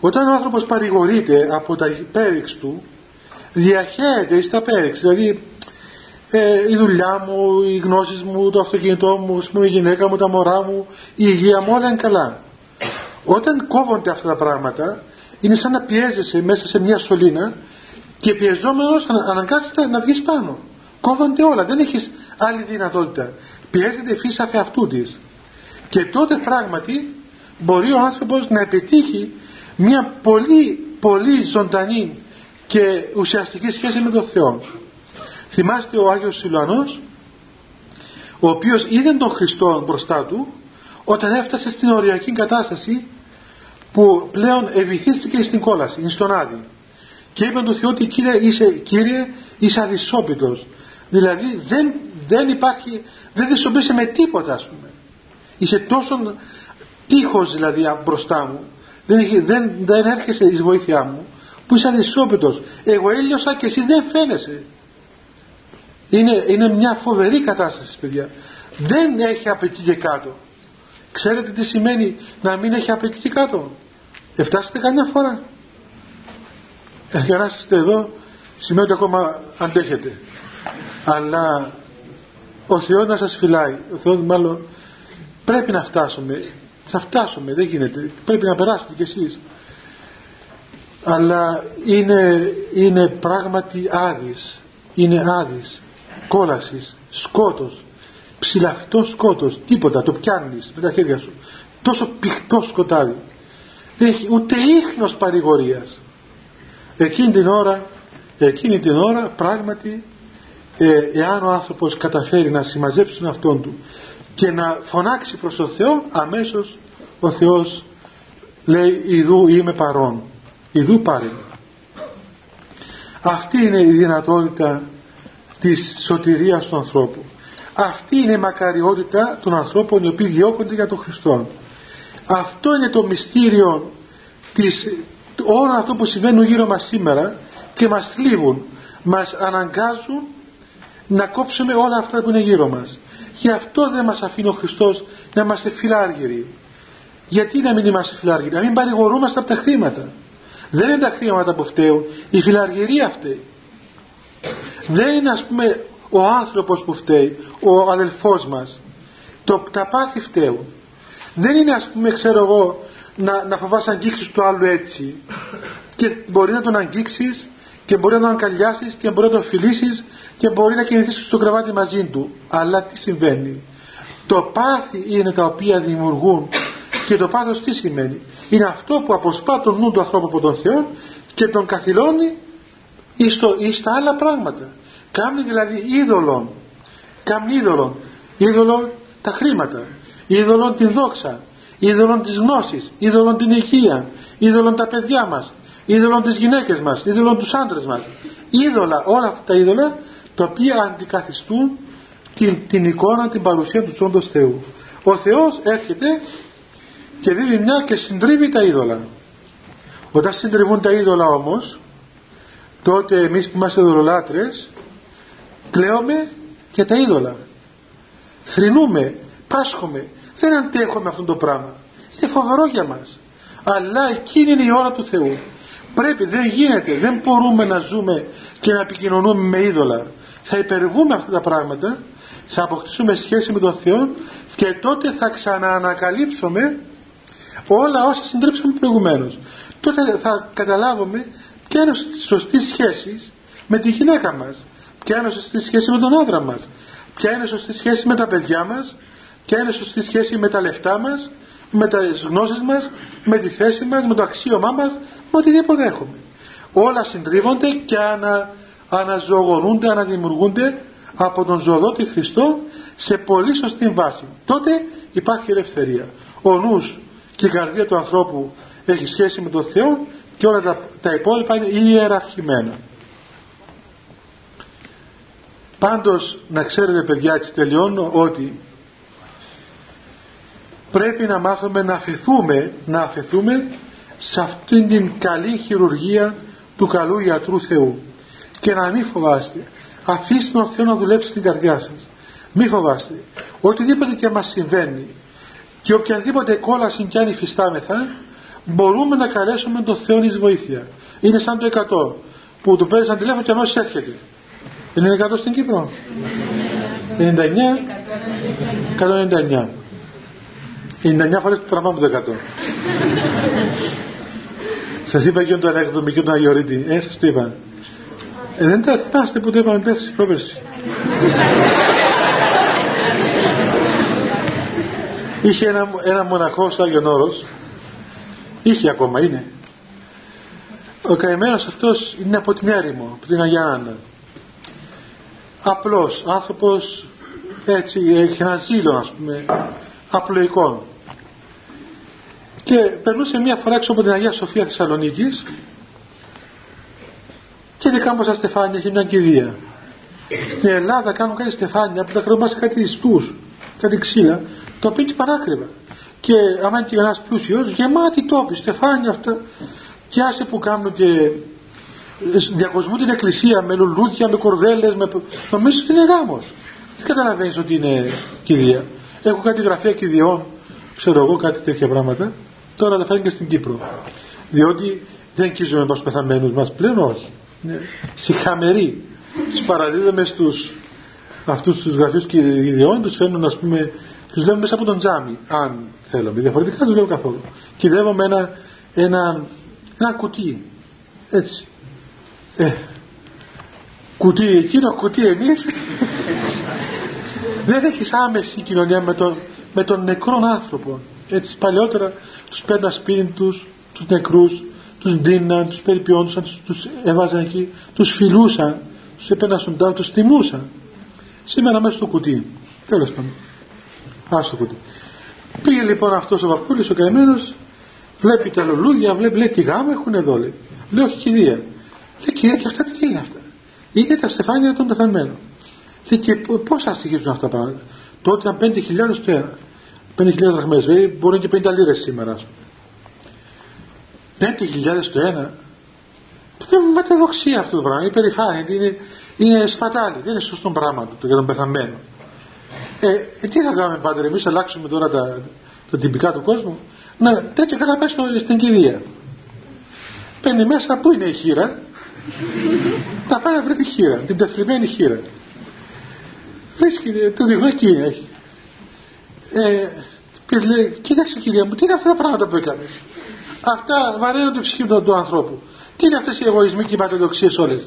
Όταν ο άνθρωπος παρηγορείται από τα πέριξ του διαχέεται στα πέριξ δηλαδή ε, η δουλειά μου, οι γνώσεις μου, το αυτοκίνητό μου, η γυναίκα μου, τα μωρά μου, η υγεία μου, όλα είναι καλά. Όταν κόβονται αυτά τα πράγματα, είναι σαν να πιέζεσαι μέσα σε μια σωλήνα και πιεζόμενος αναγκάζεται να βγεις πάνω. Κόβονται όλα, δεν έχεις άλλη δυνατότητα. Πιέζεται η φύση αφ' αυτού της. Και τότε πράγματι μπορεί ο άνθρωπος να επιτύχει μια πολύ πολύ ζωντανή και ουσιαστική σχέση με τον Θεό. Θυμάστε ο Άγιος Σιλουανός ο οποίος είδε τον Χριστό μπροστά του όταν έφτασε στην οριακή κατάσταση που πλέον ευηθίστηκε στην κόλαση, στον Άδη. Και είπε του Θεού ότι κύριε είσαι, κύριε, είσαι αδυσόπιτος δηλαδή δεν, δεν υπάρχει δεν δυσοπείσαι με τίποτα ας πούμε. Είσαι τόσο τείχος δηλαδή μπροστά μου δεν, δεν, δεν έρχεσαι εις βοήθειά μου που είσαι αδυσόπιτος. Εγώ έλειωσα και εσύ δεν φαίνεσαι είναι, είναι μια φοβερή κατάσταση παιδιά. Δεν έχει από εκεί και κάτω. Ξέρετε τι σημαίνει να μην έχει από εκεί και κάτω; Εφτάσετε καμιά φορά. Ε, για να είστε εδώ. Σημαίνει ότι ακόμα αντέχετε. Αλλά ο Θεός να σας φυλάει. Ο Θεός μάλλον πρέπει να φτάσουμε. Θα φτάσουμε δεν γίνεται. Πρέπει να περάσετε κι εσείς. Αλλά είναι, είναι πράγματι άδεις είναι άδεις κόλασης, σκότος ψηλαφτό σκότος, τίποτα το πιάνεις με τα χέρια σου. Τόσο πηχτό σκοτάδι. Δεν έχει ούτε ίχνος παρηγορίας. Εκείνη την ώρα εκείνη την ώρα πράγματι ε, εάν ο άνθρωπος καταφέρει να συμμαζέψει τον αυτόν του και να φωνάξει προς τον Θεό αμέσως ο Θεός λέει ιδού είμαι παρόν ιδού πάρε αυτή είναι η δυνατότητα της σωτηρίας του ανθρώπου. Αυτή είναι η μακαριότητα των ανθρώπων οι οποίοι διώκονται για τον Χριστό. Αυτό είναι το μυστήριο της όλο αυτό που συμβαίνουν γύρω μας σήμερα και μας θλίβουν μας αναγκάζουν να κόψουμε όλα αυτά που είναι γύρω μας. Γι' αυτό δεν μας αφήνει ο Χριστός να είμαστε φιλάργυροι. Γιατί να μην είμαστε φιλάργυροι να μην παρηγορούμαστε από τα χρήματα. Δεν είναι τα χρήματα που φταίουν η φιλαργυρία φταίει δεν είναι ας πούμε ο άνθρωπος που φταίει ο αδελφός μας. Το, τα πάθη φταίουν. Δεν είναι ας πούμε ξέρω εγώ να, να φοβάσαι αγγίξεις του άλλου έτσι. Και μπορεί να τον αγγίξεις και μπορεί να τον αγκαλιάσεις και μπορεί να τον φιλήσεις και μπορεί να κινηθείς στο κρεβάτι μαζί του. Αλλά τι συμβαίνει; Το πάθη είναι τα οποία δημιουργούν και το πάθος τι σημαίνει; Είναι αυτό που αποσπά τον νου του ανθρώπου από τον Θεό και τον καθυλώνει εις, το, εις τα άλλα πράγματα. Κάνει δηλαδή είδωλον. Κάνει είδωλον. Είδωλον τα χρήματα. Είδωλον την δόξα. Είδωλον τις γνώσεις. Είδωλον την υγεία. Είδωλον τα παιδιά μας. Είδωλον τις γυναίκες μας. Είδωλον τους άντρες μας. Είδωλα όλα αυτά τα είδωλα τα οποία αντικαθιστούν την, την εικόνα την παρουσία του όντως Θεού. Ο Θεός έρχεται και δίνει μια και συντρίβει τα είδωλα. Όταν συντριβούν τα είδωλα όμως τότε εμείς που είμαστε δωρολάτρες κλαίουμε για τα είδωλα. Θρυνούμε, πάσχουμε. Δεν αντέχουμε αυτό το πράγμα. Είναι φοβερό για μας. Αλλά εκείνη είναι η ώρα του Θεού. Πρέπει, δεν γίνεται δεν μπορούμε να ζούμε και να επικοινωνούμε με είδωλα. Θα υπερβούμε αυτά τα πράγματα θα αποκτήσουμε σχέση με τον Θεό και τότε θα ξαναανακαλύψουμε όλα όσα συντρίψαμε προηγουμένως. Τότε θα καταλάβουμε ποια είναι η σωστή σχέση με τη γυναίκα μας ποια είναι η σωστή σχέση με τον άντρα μας ποια είναι η σωστή σχέση με τα παιδιά μας ποια είναι η σωστή σχέση με τα λεφτά μας με τις γνώσεις μας με τη θέση μας, με το αξίωμά μας με οτιδήποτε έχουμε όλα συντρίβονται και ανα, αναζωογονούνται, αναδημιουργούνται από τον ζωοδότη Χριστό σε πολύ σωστή βάση. Τότε υπάρχει ελευθερία. Ο νους και η καρδία του ανθρώπου έχει σχέση με τον Θεό και όλα τα, τα υπόλοιπα είναι ιεραρχημένα. Πάντως να ξέρετε παιδιά έτσι τελειώνω ότι πρέπει να μάθουμε να αφαιθούμε, να αφαιθούμε σε αυτήν την καλή χειρουργία του καλού ιατρού Θεού. Και να μην φοβάστε. Αφήστε τον Θεό να δουλέψει στην καρδιά σας. Μην φοβάστε. Οτιδήποτε και μας συμβαίνει και οποιαδήποτε κόλαση κι αν υφιστάμεθα μπορούμε να καλέσουμε τον Θεό εις βοήθεια. Είναι σαν το 100 που του παίρνει σαν τηλέφωνο και αμέσως έρχεται. Είναι 100 στην Κύπρο. 99 199 99 φορές παραπάνω από το 100 σας είπα και τον ανέκδοτο και τον Αγιορείτη ε σας το είπα. Ε, δεν τα θυμάστε που το είπαμε πέρσι πρόπερσι. Είχε ένα, ένα μοναχό στο Άγιον Όρος είχε ακόμα είναι. Ο καημένος αυτός είναι από την έρημο από την Αγία Άννα. Απλός άνθρωπος έτσι έχει ένα ζήλο ας πούμε απλοϊκό και περνούσε μια φορά έξω από την Αγία Σοφία Θεσσαλονίκης και είδε κάμποσα στεφάνια έχει μια κηδεία στην Ελλάδα κάνουν κάτι στεφάνια που τα κρεμάς κάτι ιστούς κάτι ξύλα το οποίο είναι παράκριβα και άμα είναι και ένας πλούσιος γεμάτη τόποι στεφάνια αυτά και άσε που κάνουν και διακοσμούν την εκκλησία με λουλούδια, με κορδέλες με... νομίζω ότι είναι γάμος. Δεν καταλαβαίνεις ότι είναι κηδεία. Έχω κάτι γραφεία κηδιών ξέρω εγώ κάτι τέτοια πράγματα. Τώρα τα φέρνει και στην Κύπρο. Διότι δεν αγγίζουμε μας πεθαμένους μας πλέον όχι. Είναι συχαμεροί τους παραδίδουμε στους αυτούς τους γραφείους και ιδιών τους φέρνουν ας πούμε τους λέμε μέσα από τον τζάμι αν θέλουμε διαφορετικά δεν τους λέμε καθόλου κυδεύουμε ένα, ένα, ένα κουτί έτσι ε, κουτί εκείνο κουτί εμείς δεν έχεις άμεση κοινωνία με τον, με τον νεκρόν άνθρωπο έτσι παλιότερα τους παίρναν σπίτι τους, τους νεκρούς, τους δίναν, τους περιποιόντουσαν, τους, τους έβαζαν εκεί, τους φιλούσαν, τους έπαιρναν στον τάο, τους τιμούσαν. Σήμερα μέσα στο κουτί. Τέλος πάντων. Ας το κουτί. Πήγε λοιπόν αυτός ο Βακούλης ο καημένος, βλέπει τα λουλούδια, βλέπει, λέει τι γάμα έχουν εδώ λέει. Λέω όχι κηδεία. Λέει κηδεία και αυτά τι είναι αυτά. Είναι τα στεφάνια των πεθαμένων. Λέει και πόσα στοιχίζουν αυτά τα πράγματα. Τότε ήταν 5.000 το ένα. 5.000 δραχμές, δηλαδή μπορεί και 50 λίρες σήμερα. 5.000 το ένα. Είναι ματαιοδοξία αυτό το πράγμα, είναι περηφάνεια, είναι, είναι σπατάλη, δεν είναι σωστό πράγμα το για τον πεθαμένο. Ε, ε, τι θα κάνουμε πάντε, εμείς αλλάξουμε τώρα τα, τα τυπικά του κόσμου. Να, τέτοια καλά πες στην κηδεία. Παίρνει μέσα, πού είναι η χείρα; θα πάει να βρει τη χείρα, την πεθλιμμένη χείρα. Βρίσκει, το δείχνω εκεί έχει. Ε, και λέει, κοίταξε κυρία μου, τι είναι αυτά τα πράγματα που έκανες; Αυτά βαραίνουν το ψυχή του ανθρώπου. Τι είναι αυτές οι εγωισμοί και οι πατεδοξίε όλες;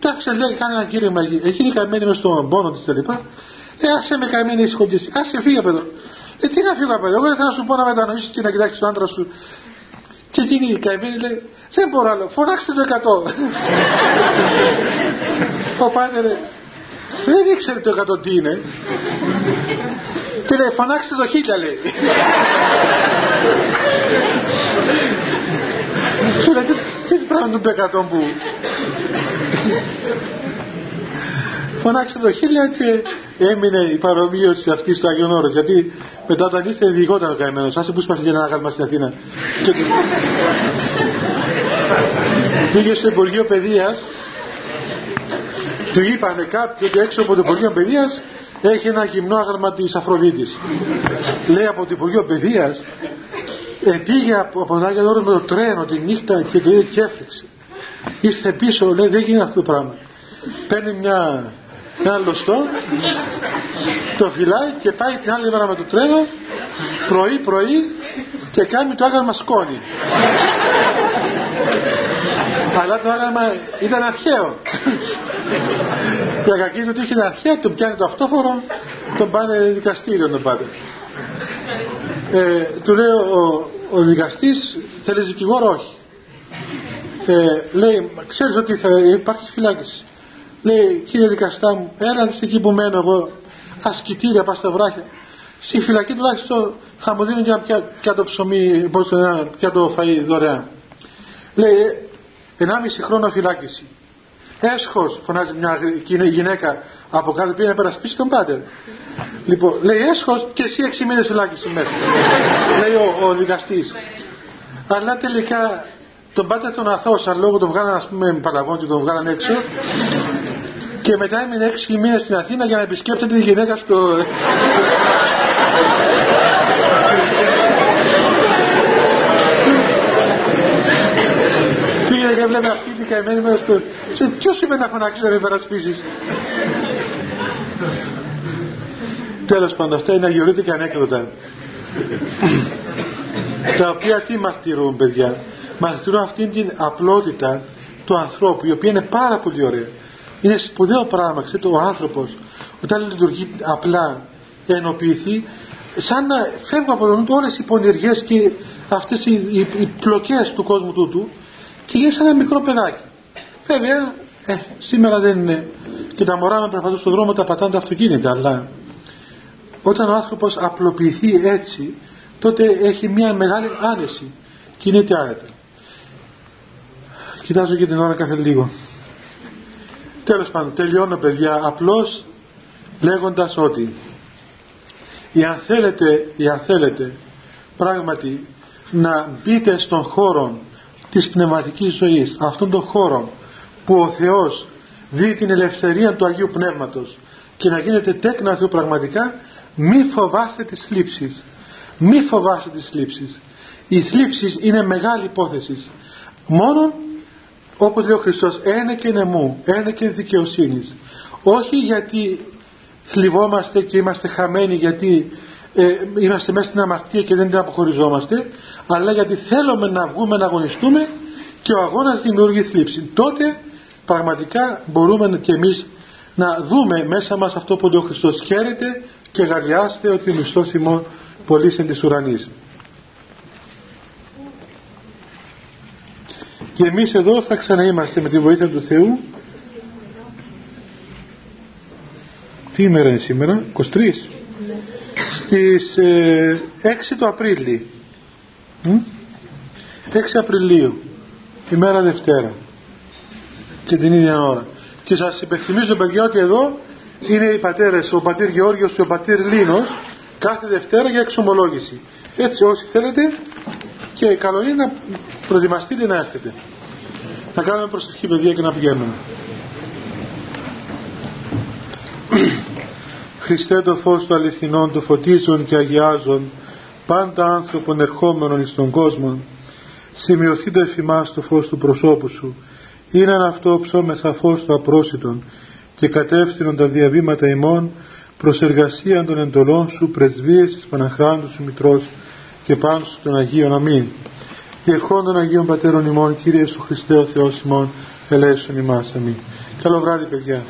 Εντάξει, λέει, κάνει ένα κήρυγμα εκεί. Εκείνη καημένη μες στον πόνο της κλπ. Ε, άσε με καημένη ήσυχο και εσύ. Άσε φύγει από εδώ. Ε, τι να φύγω από εδώ. Εγώ δεν θα σου πω να μετανοήσεις και να κοιτάξεις τον άντρα σου. Και εκείνη η καημένη λέει, δεν μπορώ άλλο, φωνάξτε το 100. Ο πάτερ δεν ήξερε το 100 τι είναι. Και λέει, φωνάξτε το χίλια λέει. (laughs) Σου λέει, τι πράγμα το εκατό που... Φωνάξτε το χίλια και έμεινε η παρομοίωση αυτή στο Άγιον Όρος. Γιατί μετά όταν ήρθε διηγόταν ο καημένος. Άσε που σπάθηκε ένα άγαλμα στην Αθήνα. Και... πήγε στο Υπουργείο Παιδείας. Του είπανε κάποιοι ότι έξω από το Υπουργείο Παιδείας έχει ένα γυμνό άγαλμα της Αφροδίτης. Λέει από το Υπουργείο Παιδείας ε, πήγε από, από τον Άγιο Όρος με το τρένο τη νύχτα και το είδε και έφτιαξε ήρθε πίσω λέει δεν γίνεται αυτό το πράγμα. Παίρνει μια, ένα λωστό το φυλάει και πάει την άλλη μέρα με το τρένο πρωί πρωί και κάνει το άγαλμα σκόνη. Αλλά το άγαλμα ήταν αρχαίο. Για κακή του είχε αρχαία τον πιάνει το αυτόφορο τον πάνε δικαστήριο τον πάτε ε, του λέει ο, ο δικαστής θέλεις δικηγόρο όχι ε, λέει ξέρεις ότι θα υπάρχει φυλάκιση λέει κύριε δικαστά μου έλα εκεί που μένω εγώ ασκητήρια πας στα βράχια στη φυλακή τουλάχιστον θα μου δίνουν για πια, το ψωμί πώς το, πια το φαΐ δωρεάν λέει 1,5 χρόνο φυλάκιση. Έσχος φωνάζει μια γυναίκα από κάτω πήγε να περασπίσει τον πάτερ. Λοιπόν λέει έσχος και εσύ 6 μήνες φυλάκιση μέσα λέει ο, ο δικαστής. Αλλά τελικά τον πάτερ τον αθώσαν λόγω τον βγάλαν ας πούμε παλαγόν και τον βγάλαν έξω και μετά έμεινε 6 μήνες στην Αθήνα για να επισκέπτεται τη γυναίκα στο Πήγε και βλέπει αυτή την καημένη μέσα στο... Σε ποιος είπε να φωνάξει να με περασπίσεις. Τέλος πάντων αυτά είναι αγιορείτικα ανέκδοτα. Τα οποία τι μαρτυρούν παιδιά; Μαρτυρούν αυτήν την απλότητα του ανθρώπου η οποία είναι πάρα πολύ ωραία. Είναι σπουδαίο πράγμα, ξέρετε, ο άνθρωπος όταν λειτουργεί απλά ενοποιηθεί σαν να φεύγουν από τον νου όλες οι πονηριές και αυτές οι, οι, οι πλοκές του κόσμου τούτου και γίνει σαν ένα μικρό παιδάκι. Βέβαια, ε, σήμερα δεν είναι και τα μωρά με περπατούν στον δρόμο τα πατάνε τα αυτοκίνητα, αλλά όταν ο άνθρωπος απλοποιηθεί έτσι, τότε έχει μια μεγάλη άνεση. Κινείται άνετα. Κοιτάζω και την ώρα κάθε λίγο. Τέλος πάντων, τελειώνω παιδιά, απλώς λέγοντας ότι αν θέλετε, αν θέλετε πράγματι να μπείτε στον χώρο της πνευματικής ζωής αυτόν τον χώρο που ο Θεός δει την ελευθερία του Αγίου Πνεύματος και να γίνετε τέκνα Θεού πραγματικά μη φοβάστε τις θλίψεις. Μη φοβάστε τις θλίψεις. Οι θλίψεις είναι μεγάλη υπόθεση. Μόνο όπως λέει ο Χριστός ένα και νεμού ένα και δικαιοσύνης όχι γιατί θλιβόμαστε και είμαστε χαμένοι γιατί ε, είμαστε μέσα στην αμαρτία και δεν την αποχωριζόμαστε αλλά γιατί θέλουμε να βγούμε να αγωνιστούμε και ο αγώνας δημιουργεί θλίψη. Τότε πραγματικά μπορούμε και εμείς να δούμε μέσα μας αυτό που ο Χριστός. Χαίρεται και γαριάστε ότι ο μισθός ημών πωλήσει της ουρανής και εμείς εδώ θα ξαναείμαστε με τη βοήθεια του Θεού. Τι ημέρα είναι σήμερα; 23 στις 6 ε, του Απρίλη. 6 Απριλίου ημέρα Δευτέρα. Και την ίδια ώρα. Και σας υπενθυμίζω παιδιά ότι εδώ είναι οι πατέρες ο πατήρ Γεώργιος και ο πατήρ Λίνος κάθε Δευτέρα για εξομολόγηση. Έτσι όσοι θέλετε και καλό είναι να προετοιμαστείτε να έρθετε. Να κάνουμε προσευχή παιδιά και να πηγαίνουμε. Χριστέ το φως του αληθινών του φωτίζουν και αγιάζουν πάντα άνθρωπον ερχόμενων εις τον κόσμο. Σημειωθεί το εφημάς το φως του προσώπου σου. Είναι αυτό ψώμεσα φως του απρόσιτον και κατεύθυνον τα διαβήματα ημών προς εργασία των εντολών σου πρεσβείες της Παναχράντου σου Μητρός και πάνω σου των Αγίων Αμήν και ευχών των Αγίων Πατέρων ημών Κύριε Σου Χριστέ ο Θεός ημών ελέησον ημάς. Αμήν. Καλό βράδυ παιδιά